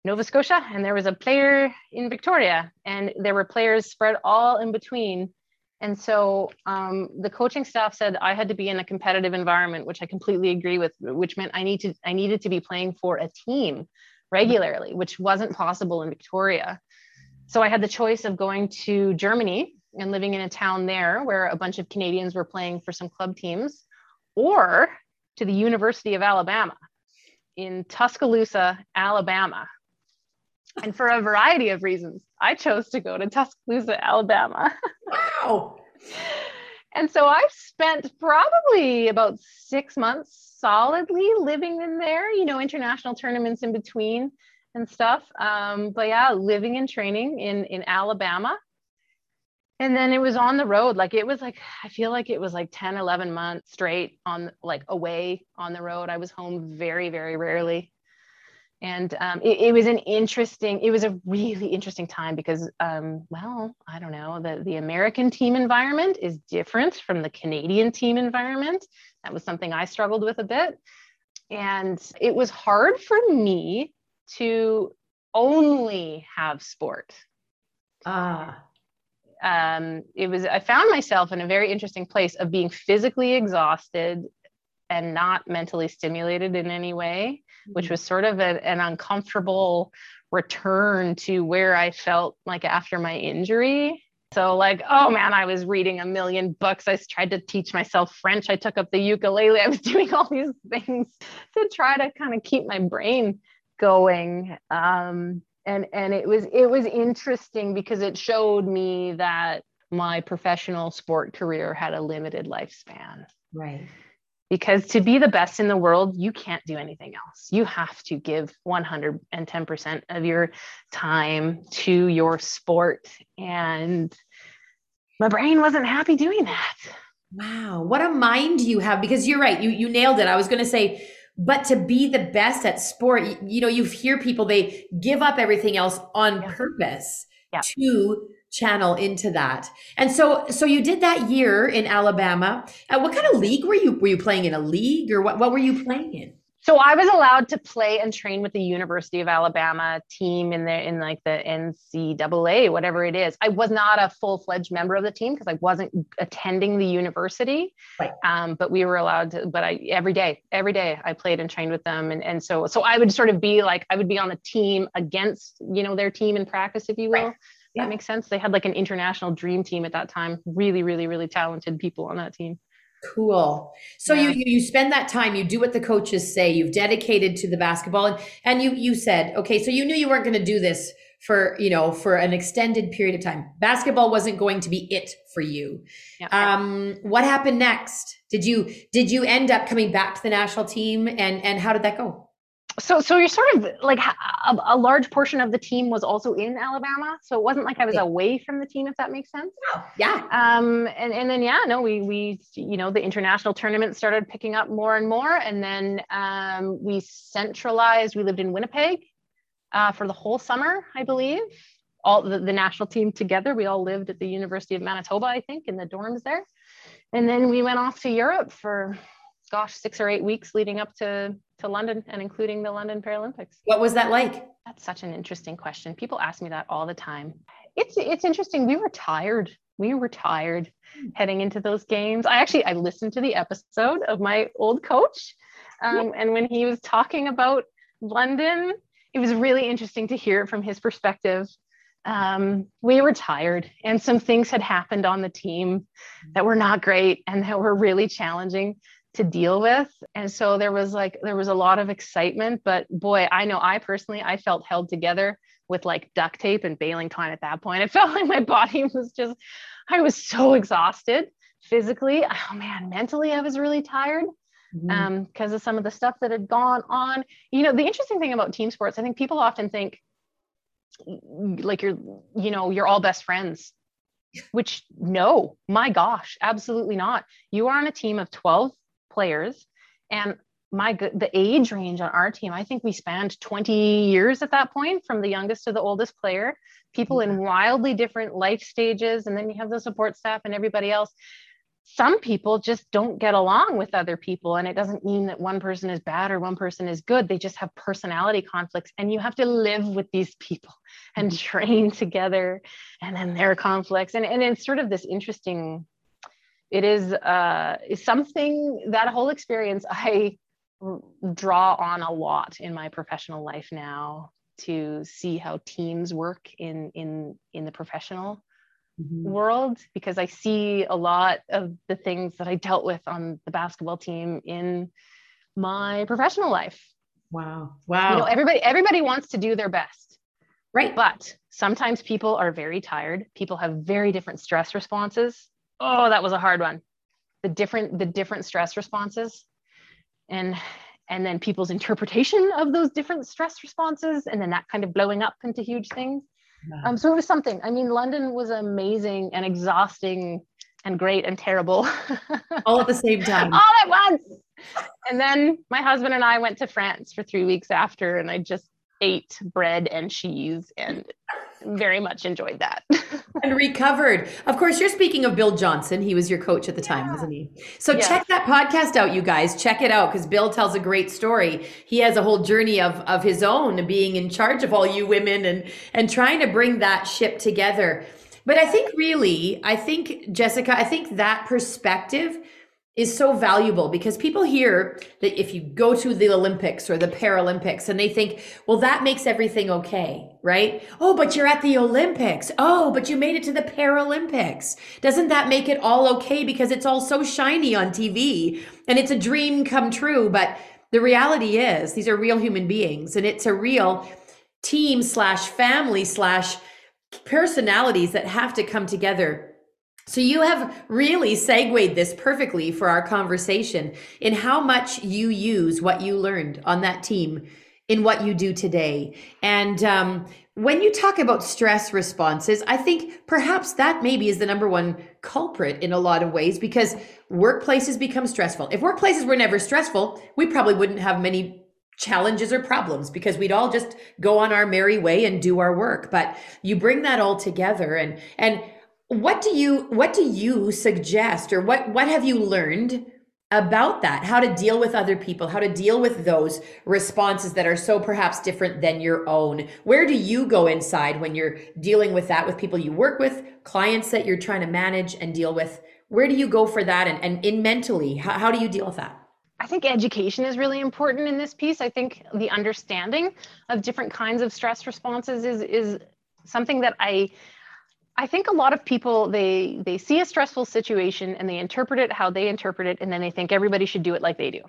Speaker 2: Nova Scotia, and there was a player in Victoria, and there were players spread all in between. And so um, the coaching staff said I had to be in a competitive environment, which I completely agree with, which meant I need to I needed to be playing for a team regularly, which wasn't possible in Victoria. So I had the choice of going to Germany and living in a town there where a bunch of Canadians were playing for some club teams, or to the University of Alabama in Tuscaloosa, Alabama. And for a variety of reasons, I chose to go to Tuscaloosa, Alabama.
Speaker 1: Wow.
Speaker 2: and so I spent probably about six months solidly living in there, you know, international tournaments in between and stuff. Um, but yeah, living and training in, in Alabama and then it was on the road like it was like i feel like it was like 10 11 months straight on like away on the road i was home very very rarely and um, it, it, was an interesting it was a really interesting time because um, well i don't know the, the american team environment is different from the canadian team environment. That was something i struggled with a bit. And it was hard for me to only have sport.
Speaker 1: Ah.
Speaker 2: Um, it was i found myself in a very interesting place of being physically exhausted and not mentally stimulated in any way which mm-hmm. was sort of a, an uncomfortable return to where i felt like after my injury. So like oh man i was reading a million books. I tried to teach myself french. I took up the ukulele. I was doing all these things to try to kind of keep my brain going. Um, and and it was it was interesting because it showed me that my professional sport career had a limited lifespan.
Speaker 1: Right
Speaker 2: because to be the best in the world you can't do anything else. You have to give 110% of your time to your sport. And my brain wasn't happy doing that.
Speaker 1: Wow. What a mind you have. Because you're right. You you nailed it. I was going to say but to be the best at sport you, you, know you hear people they give up everything else on yeah. purpose yeah. to channel into that and so so you did that year in alabama uh, what kind of league were you were you playing in a league or what, what were you playing in
Speaker 2: so I was allowed to play and train with the University of Alabama team in the in like the NCAA, whatever it is. I was not a full fledged member of the team because I wasn't attending the university. Right. Um, but we were allowed to. But I every day, every day, I played and trained with them, and and so so I would sort of be like I would be on the team against you know their team in practice, if you will. Right. Yeah. That makes sense. They had like an international dream team at that time. Really, really, really talented people on that team.
Speaker 1: Cool. So yeah. you you spend that time, you do what the coaches say, you've dedicated to the basketball and and you you said, okay, so you knew you weren't going to do this for, you know, for an extended period of time. Basketball wasn't going to be it for you. Yeah. Um what happened next? Did you did you end up coming back to the national team and and how did that go?
Speaker 2: So so you're sort of like a, a, large portion of the team was also in Alabama, so it wasn't like I was away from the team, if that makes sense.
Speaker 1: Yeah.
Speaker 2: Um, and and then yeah, no, we we you know the international tournament started picking up more and more, and then um, we centralized. We lived in Winnipeg uh, for the whole summer, I believe. All the, the national team together, we all lived at the University of Manitoba, I think, in the dorms there, and then we went off to Europe for gosh six or eight weeks leading up to to London and including the London Paralympics.
Speaker 1: What was that like?
Speaker 2: That's such an interesting question. People ask me that all the time. It's it's interesting. We were tired. We were tired heading into those games. I actually I listened to the episode of my old coach, um, and when he was talking about London, it was really interesting to hear it from his perspective um, we were tired and some things had happened on the team that were not great and that were really challenging to deal with. And so there was like there was a lot of excitement but boy i know i personally i felt held together with like duct tape and baling twine at that point. It felt like my body was just i was so exhausted physically. Oh man mentally i was really tired mm-hmm. um because of some of the stuff that had gone on. You know the interesting thing about team sports i think people often think like you're you know you're all best friends which no my gosh absolutely not. You are on a team of 12 players. And my the age range on our team i think we spanned 20 years at that point from the youngest to the oldest player. People in wildly different life stages and then you have the support staff and everybody else. Some people just don't get along with other people and it doesn't mean that one person is bad or one person is good. They just have personality conflicts and you have to live with these people and mm-hmm. train together and then their conflicts. And, and it's sort of this interesting it is uh something that whole experience i draw on a lot in my professional life now to see how teams work in in in the professional mm-hmm. world because I see a lot of the things that I dealt with on the basketball team in my professional life.
Speaker 1: Wow. Wow.
Speaker 2: You know, everybody everybody wants to do their best.
Speaker 1: Right.
Speaker 2: But sometimes people are very tired. People have very different stress responses. Oh, that was a hard one. The different the different stress responses. And and then people's interpretation of those different stress responses and then that kind of blowing up into huge things um, so it was something. I mean, London was amazing and exhausting and great and terrible.
Speaker 1: All at the same time.
Speaker 2: All at once. And then my husband and I went to France for three weeks after, and I just ate bread and cheese and very much enjoyed that.
Speaker 1: and recovered. Of course, you're speaking of Bill Johnson. He was your coach at the time, yeah. wasn't he? So yes. check that podcast out, you guys. Check it out because Bill tells a great story. He has a whole journey of of his own, being in charge of all you women and and trying to bring that ship together. But I think really, I think Jessica, I think that perspective is so valuable because people hear that if you go to the Olympics or the Paralympics and they think, well, that makes everything okay, right? Oh, but you're at the Olympics. Oh, but you made it to the Paralympics. Doesn't that make it all okay because it's all so shiny on TV and it's a dream come true? But the reality is, these are real human beings and it's a real team slash family slash personalities that have to come together so you have really segued this perfectly for our conversation in how much you use what you learned on that team in what you do today. And um, when you talk about stress responses, I think perhaps that maybe is the number one culprit in a lot of ways because workplaces become stressful. If workplaces were never stressful, we probably wouldn't have many challenges or problems because we'd all just go on our merry way and do our work but you bring that all together and and what do you what do you suggest or what what have you learned about that? How to deal with other people how to deal with those responses that are so perhaps different than your own. Where do you go inside when you're dealing with that with people you work with clients that you're trying to manage and deal with? Where do you go for that? And, and in mentally how, how do you deal with that?
Speaker 2: I think education is really important in this piece. I think the understanding of different kinds of stress responses is is something that I I think a lot of people they they see a stressful situation and they interpret it how they interpret it and then they think everybody should do it like they do.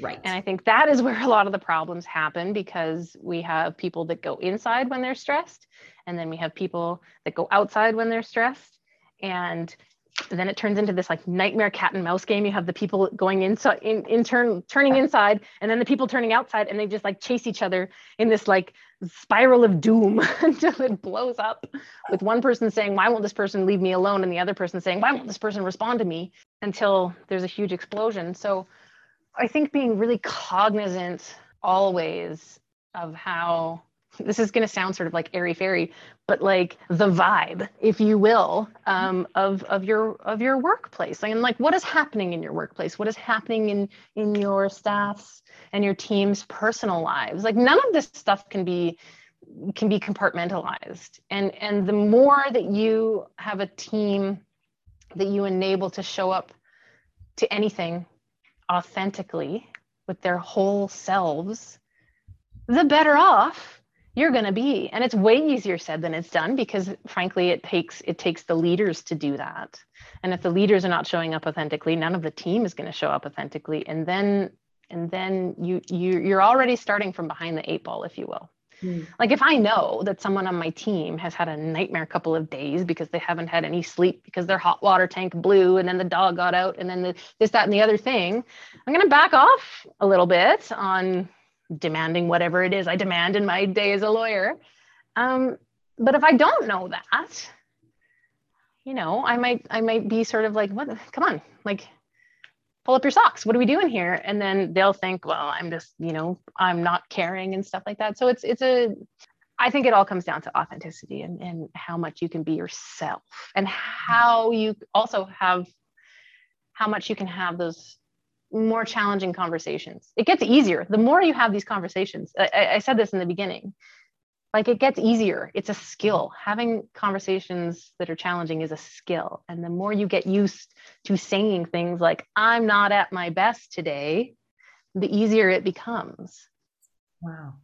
Speaker 1: Right.
Speaker 2: And I think that is where a lot of the problems happen because we have people that go inside when they're stressed and then we have people that go outside when they're stressed and then it turns into this like nightmare cat and mouse game. You have the people going inside, in, in turn, turning inside, and then the people turning outside, and they just like chase each other in this like spiral of doom until it blows up with one person saying, Why won't this person leave me alone? And the other person saying, Why won't this person respond to me? Until there's a huge explosion. So I think being really cognizant always of how this is going to sound sort of like airy fairy, but like the vibe, if you will, um, of of your of your workplace, and like what is happening in your workplace, what is happening in in your staff's and your team's personal lives. Like none of this stuff can be can be compartmentalized, and and the more that you have a team that you enable to show up to anything authentically with their whole selves, the better off you're going to be. And it's way easier said than it's done because frankly it takes it takes the leaders to do that. And if the leaders are not showing up authentically none of the team is going to show up authentically. And then and then you you you're already starting from behind the eight ball if you will. Mm. like if i know that someone on my team has had a nightmare couple of days because they haven't had any sleep because their hot water tank blew and then the dog got out and then the, this that and the other thing i'm going to back off a little bit on demanding whatever it is I demand in my day as a lawyer. Um, but if I don't know that, you know, I might I might be sort of like, what? Come on, like, pull up your socks. What are we doing here? And then they'll think, well, I'm just, you know, I'm not caring and stuff like that. So it's it's a I think it all comes down to authenticity and, and how much you can be yourself and how you also have how much you can have those more challenging conversations. It gets easier. The more you have these conversations, I, I, said this in the beginning, like it gets easier. It's a skill. Having conversations that are challenging is a skill. And the more you get used to saying things like, I'm not at my best today, the easier it becomes.
Speaker 1: Wow.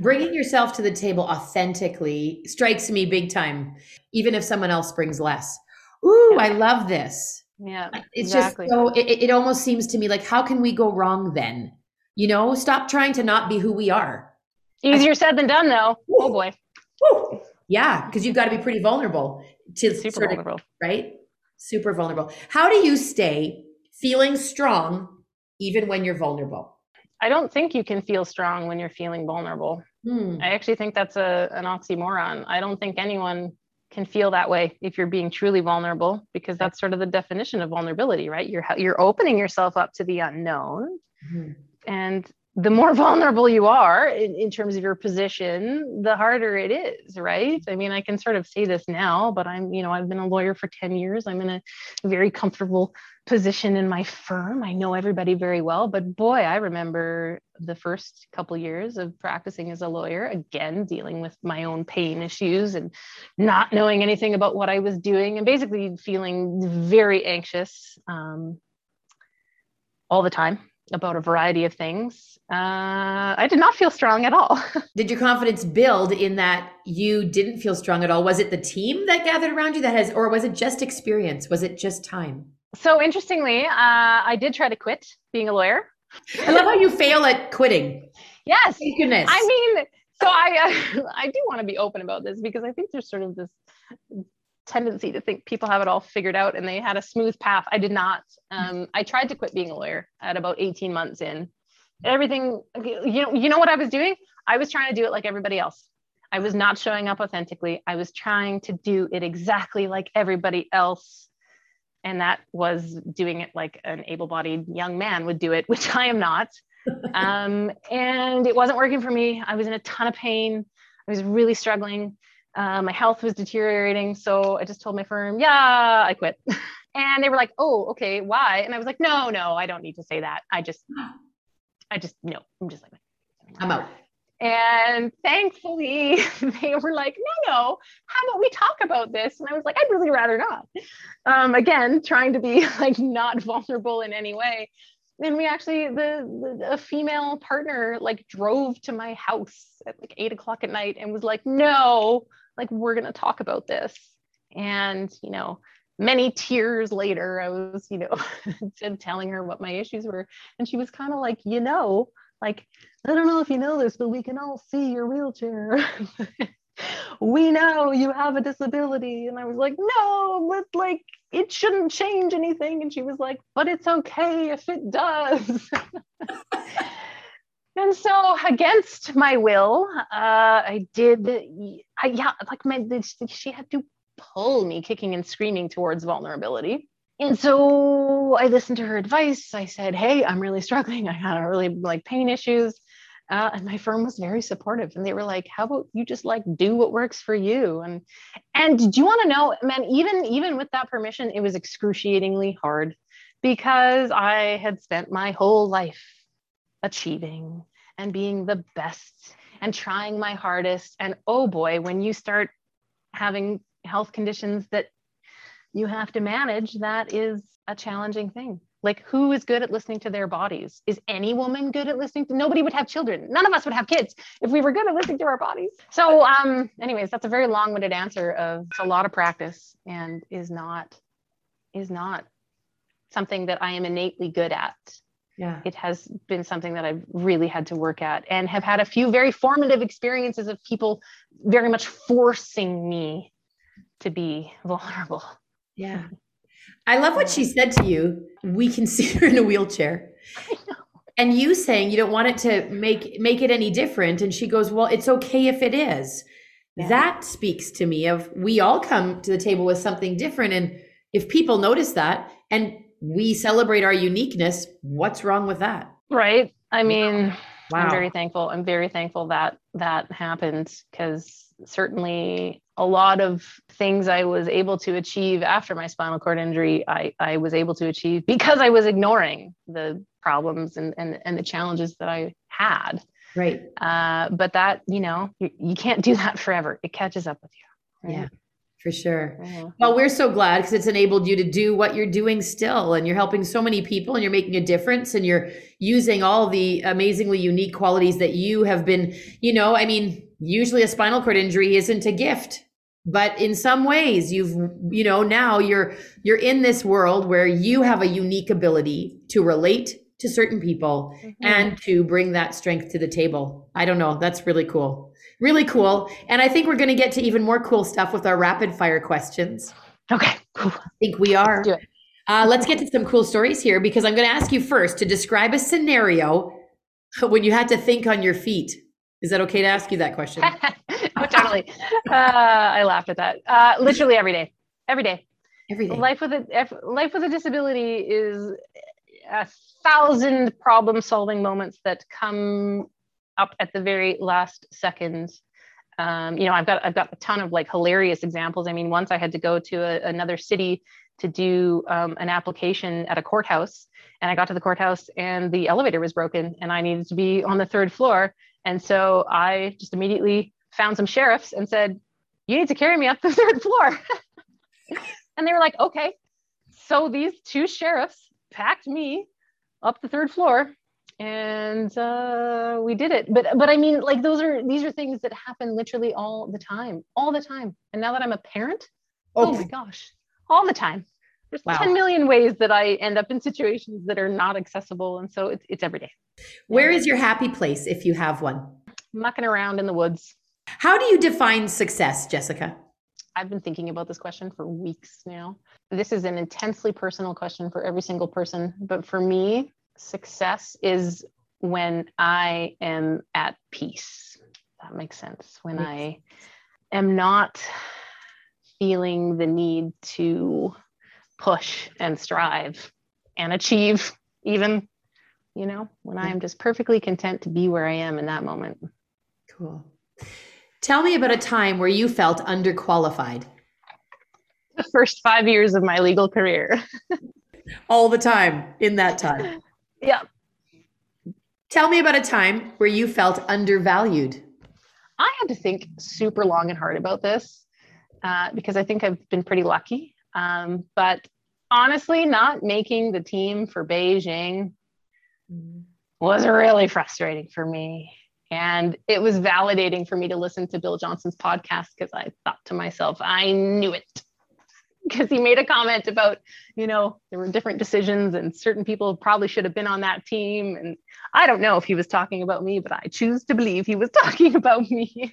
Speaker 1: Bringing yourself to the table authentically strikes me big time, even if someone else brings less. Ooh. I love this
Speaker 2: yeah
Speaker 1: it's exactly. just so it, it almost seems to me like how can we go wrong then? You know stop trying to not be who we are.
Speaker 2: Easier I, said than done though. Woo, oh boy.
Speaker 1: Woo. yeah because you've got to be pretty vulnerable to
Speaker 2: super sort vulnerable. Of,
Speaker 1: right? Super vulnerable. How do you stay feeling strong even when you're vulnerable?
Speaker 2: I don't think you can feel strong when you're feeling vulnerable. Hmm. i actually think that's a an oxymoron. I don't think anyone can feel that way if you're being truly vulnerable because that's sort of the definition of vulnerability right? You're you're opening yourself up to the unknown. Mm-hmm. and the more vulnerable you are in, in, terms of your position the harder it is right? I mean i can sort of say this now but i'm you know i've been a lawyer for 10 years. I'm in a very comfortable position in my firm. I know everybody very well but boy i remember the first couple years of practicing as a lawyer again dealing with my own pain issues and not knowing anything about what i was doing and basically feeling very anxious um, all the time about a variety of things. Uh, I did not feel strong at all.
Speaker 1: did your confidence build in that you didn't feel strong at all? Was it the team that gathered around you that has, or was it just experience? Was it just time?
Speaker 2: So interestingly, uh, I did try to quit being a lawyer.
Speaker 1: I love how you fail at quitting.
Speaker 2: Yes.
Speaker 1: Thank goodness.
Speaker 2: I mean, so I uh, I do want to be open about this because I think there's sort of this tendency to think people have it all figured out and they had a smooth path. I did not. Um, I tried to quit being a lawyer at about 18 months in. Everything, you know, you know what I was doing? I was trying to do it like everybody else. I was not showing up authentically. I was trying to do it exactly like everybody else. And that was doing it like an able bodied young man would do it, which I am not. um, and it wasn't working for me. I was in a ton of pain. I was really struggling. Uh, my health was deteriorating. So I just told my firm, yeah, I quit. and they were like, oh, okay, why? And I was like, no, no, I don't need to say that. I just, I just, no, I'm just like,
Speaker 1: I'm out.
Speaker 2: And thankfully, they were like, no, no, how about we talk about this? And I was like, I'd really rather not. Um, again, trying to be like not vulnerable in any way and we actually the, the a female partner like drove to my house at like eight o'clock at night and was like no like we're going to talk about this and you know many tears later i was you know telling her what my issues were and she was kind of like you know like i don't know if you know this but we can all see your wheelchair we know you have a disability. And I was like, no, but like it shouldn't change anything. And she was like, but it's okay if it does. and so against my will, uh, I did, I, yeah, like my, she had to pull me kicking and screaming towards vulnerability. And so I listened to her advice. I said, Hey, I'm really struggling. I had really like pain issues. Uh, and my firm was very supportive and they were like how about you just like do what works for you and and do you want to know man even even with that permission it was excruciatingly hard because i had spent my whole life achieving and being the best and trying my hardest. And oh boy when you start having health conditions that you have to manage that is a challenging thing. Like who is good at listening to their bodies? Is any woman good at listening to nobody would have children. None of us would have kids if we were good at listening to our bodies. So um anyways that's a very long-winded answer of a lot of practice and is not is not something that i am innately good at
Speaker 1: yeah
Speaker 2: it has been something that i've really had to work at and have had a few very formative experiences of people very much forcing me to be vulnerable
Speaker 1: yeah mm-hmm. I love what she said to you. We can see her in a wheelchair. And you saying you don't want it to make make it any different. And she goes, Well, it's okay if it is. Yeah. That speaks to me of we all come to the table with something different. And if people notice that and we celebrate our uniqueness, what's wrong with that?
Speaker 2: Right. I mean, wow. I'm very thankful. I'm very thankful that that happened because certainly a lot of things I was able to achieve after my spinal cord injury, I, I was able to achieve because I was ignoring the problems and, and, and the challenges that I had.
Speaker 1: Right.
Speaker 2: Uh, but that, you know, you, you can't do that forever. It catches up with you.
Speaker 1: Right? Yeah. For sure. Mm-hmm. Well, we're so glad because it's enabled you to do what you're doing still, and you're helping so many people, and you're making a difference, and you're using all the amazingly unique qualities that you have been. You know, I mean, usually a spinal cord injury isn't a gift but in some ways you've you know now you're you're in this world where you have a unique ability to relate to certain people mm-hmm. and to bring that strength to the table i don't know that's really cool really cool and i think we're going to get to even more cool stuff with our rapid fire questions
Speaker 2: okay Cool.
Speaker 1: i think we are
Speaker 2: let's,
Speaker 1: uh, let's get to some cool stories here because i'm going to ask you first to describe a scenario when you had to think on your feet is that okay to ask you that question
Speaker 2: oh, totally. Uh, I laughed at that. Uh, literally every day, every day.
Speaker 1: Every day.
Speaker 2: Life with a life with a disability is a thousand problem-solving moments that come up at the very last seconds. Um, you know, I've got I've got a ton of like hilarious examples. I mean, once I had to go to a, another city to do um, an application at a courthouse, and I got to the courthouse and the elevator was broken, and I needed to be on the third floor. And so I just immediately found some sheriffs and said, You need to carry me up the third floor. and they were like, Okay. So these two sheriffs packed me up the third floor and uh, we did it but but i mean like those are these are things that happen literally all the time all the time and now that i'm a parent oh, oh my gosh all the time there's wow. 10 million ways that i end up in situations that are not accessible and so it's, it's every day
Speaker 1: where is your happy place if you have one
Speaker 2: mucking around in the woods
Speaker 1: how do you define success, Jessica?
Speaker 2: I've been thinking about this question for weeks now. This is an intensely personal question for every single person. But for me, success is when I am at peace. That makes sense. When yes. I am not feeling the need to push and strive and achieve, even, you know, when I am just perfectly content to be where I am in that moment.
Speaker 1: Cool. Tell me about a time where you felt underqualified.
Speaker 2: The first five years of my legal career.
Speaker 1: All the time in that time.
Speaker 2: Yeah.
Speaker 1: Tell me about a time where you felt undervalued.
Speaker 2: I had to think super long and hard about this uh, because I think I've been pretty lucky. Um, but honestly, not making the team for Beijing was really frustrating for me. And it was validating for me to listen to Bill Johnson's podcast because I thought to myself, I knew it. Because he made a comment about, you know, there were different decisions and certain people probably should have been on that team. And I don't know if he was talking about me, but I choose to believe he was talking about me.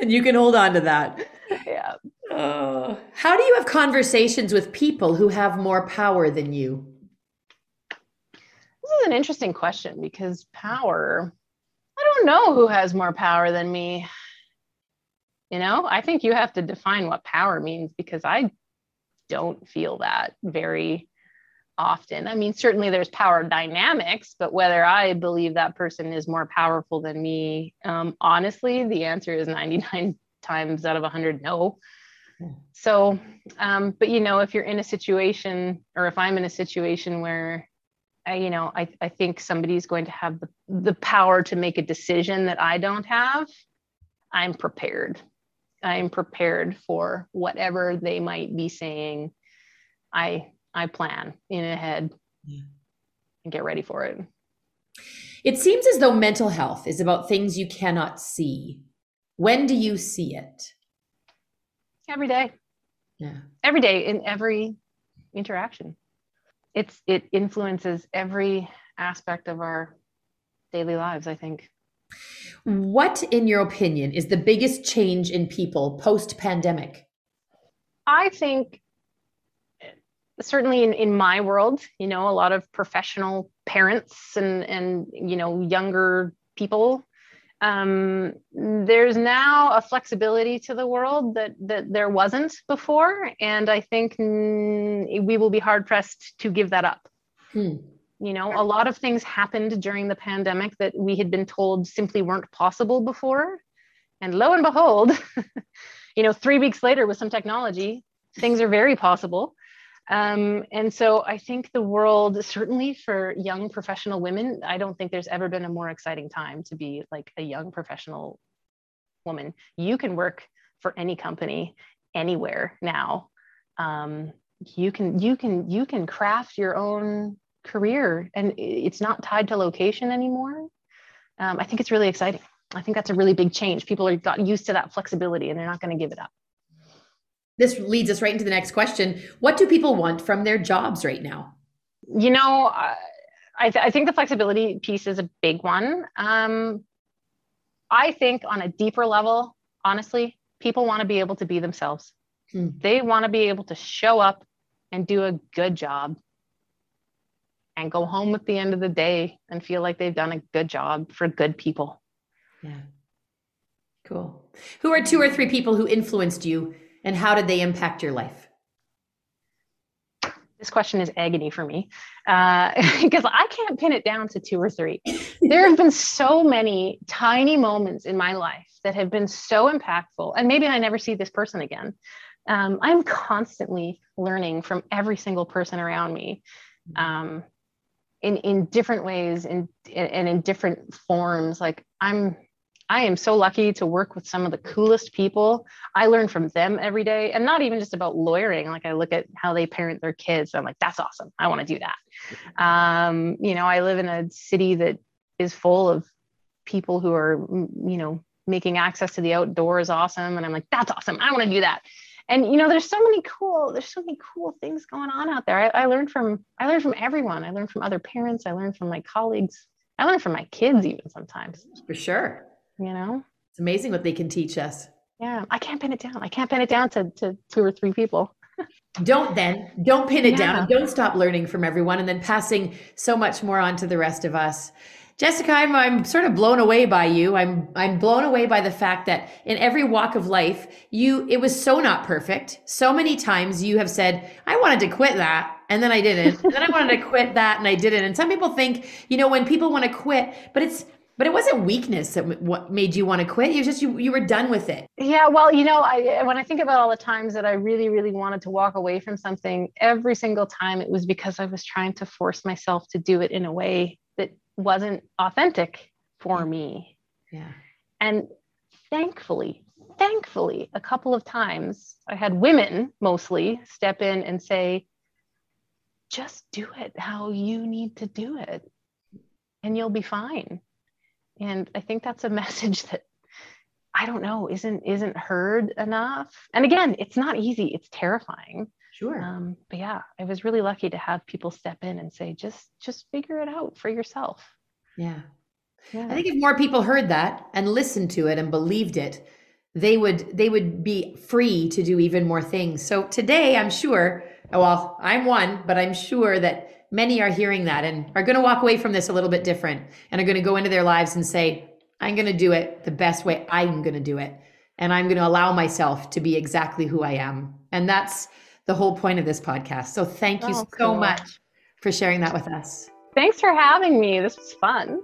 Speaker 1: and you can hold on to that.
Speaker 2: Yeah.
Speaker 1: Uh, how do you have conversations with people who have more power than you?
Speaker 2: This is an interesting question because power I don't know who has more power than me. You know, I think you have to define what power means because I don't feel that very often. I mean, certainly there's power dynamics, but whether I believe that person is more powerful than me, um, honestly, the answer is 99 times out of 100 no. So, um, but you know, if you're in a situation, or if I'm in a situation where I, you know, I, I think somebody's going to have the, the power to make a decision that I don't have. I'm prepared. I'm prepared for whatever they might be saying. I I plan in ahead.
Speaker 1: Yeah.
Speaker 2: and get ready for it.
Speaker 1: It seems as though mental health is about things you cannot see. When do you see it?
Speaker 2: Every day.
Speaker 1: Yeah.
Speaker 2: Every day in every interaction. It's it influences every aspect of our daily lives, I think.
Speaker 1: What, in your opinion, is the biggest change in people post pandemic?
Speaker 2: I think certainly in, in my world, you know, a lot of professional parents and and you know younger people. Um, there's now a flexibility to the world that that there wasn't before, and I think mm, we will be hard pressed to give that up. Hmm. You know, a lot of things happened during the pandemic that we had been told simply weren't possible before, and lo and behold, you know, three weeks later with some technology, things are very possible. Um, and so I think the world, certainly for young professional women, I don't think there's ever been a more exciting time to be like a young professional woman. You can work for any company anywhere now. Um, you can you can you can craft your own career, and it's not tied to location anymore. Um, I think it's really exciting. I think that's a really big change. People are got used to that flexibility, and they're not going to give it up
Speaker 1: this leads us right into the next question. What do people want from their jobs right now?
Speaker 2: You know, I, th- I think the flexibility piece is a big one. Um, I think on a deeper level, honestly, people want to be able to be themselves. Hmm. They want to be able to show up and do a good job and go home at the end of the day and feel like they've done a good job for good people.
Speaker 1: Yeah. Cool. Who are two or three people who influenced you and how did they impact your life?
Speaker 2: This question is agony for me because uh, I can't pin it down to two or three. there have been so many tiny moments in my life that have been so impactful, and maybe I never see this person again. Um, I'm constantly learning from every single person around me. Um, in, in different ways and in, in different forms like i'm I am so lucky to work with some of the coolest people. I learn from them every day and not even just about lawyering. Like I look at how they parent their kids. I'm like, that's awesome. I want to do that. Um, you know, I live in a city that is full of people who are, you know, making access to the outdoors awesome. And I'm like, that's awesome. I want to do that. And you know, there's so many cool, there's so many cool things going on out there. I, I learned from, I learned from everyone. I learned from other parents. I learned from my colleagues. I learned from my kids even sometimes.
Speaker 1: For sure
Speaker 2: you know
Speaker 1: it's amazing what they can teach us
Speaker 2: yeah i can't pin it down i can't pin it down to, to two or three people
Speaker 1: don't then don't pin it yeah. down don't stop learning from everyone and then passing so much more on to the rest of us Jessica, I'm, I'm sort of blown away by you. I'm I'm blown away by the fact that in every walk of life, you it was so not perfect. So many times you have said, "I wanted to quit that," and then I didn't. and then I wanted to quit that, and I didn't. And some people think, you know, when people want to quit, but it's but it wasn't weakness that what made you want to quit. It was just you you were done with it.
Speaker 2: Yeah, well, you know, I when I think about all the times that I really really wanted to walk away from something, every single time it was because I was trying to force myself to do it in a way that wasn't authentic for mm. me.
Speaker 1: Yeah.
Speaker 2: And thankfully, thankfully, a couple of times I had women mostly step in and say, just do it how you need to do it and you'll be fine. And i think that's a message that i don't know isn't isn't heard enough. And again it's not easy. It's terrifying
Speaker 1: sure
Speaker 2: um, but yeah i was really lucky to have people step in and say just just figure it out for yourself
Speaker 1: yeah yeah. I think if more people heard that and listened to it and believed it, they would they would be free to do even more things. So today, I'm sure. Well, I'm one, but I'm sure that many are hearing that and are going to walk away from this a little bit different and are going to go into their lives and say, I'm going to do it the best way I'm going to do it. And I'm going to allow myself to be exactly who I am. And that's the whole point of this podcast. So thank you oh, so much for sharing that with us.
Speaker 2: Thanks for having me. This was fun.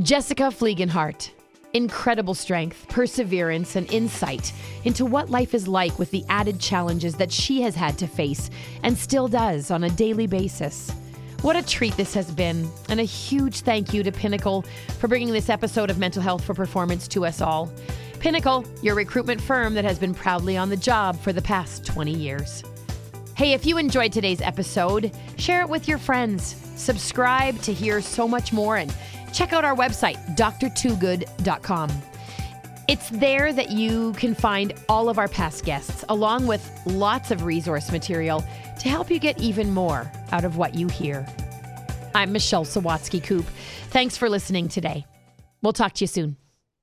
Speaker 4: Jessica Vliegenthart. Incredible strength, perseverance, and insight into what life is like with the added challenges that she has had to face and still does on a daily basis. What a treat this has been, and a huge thank you to Pinnacle for bringing this episode of Mental Health for Performance to us all. Pinnacle, your recruitment firm that has been proudly on the job for the past 20 years.
Speaker 1: Hey, if you enjoyed today's episode, share it with your friends. Subscribe to hear so much more and check out our website, drtoogood.com. It's there that you can find all of our past guests, along with lots of resource material to help you get even more out of what you hear. I'm Michelle Sawatsky Coop. Thanks for listening today. We'll talk to you soon.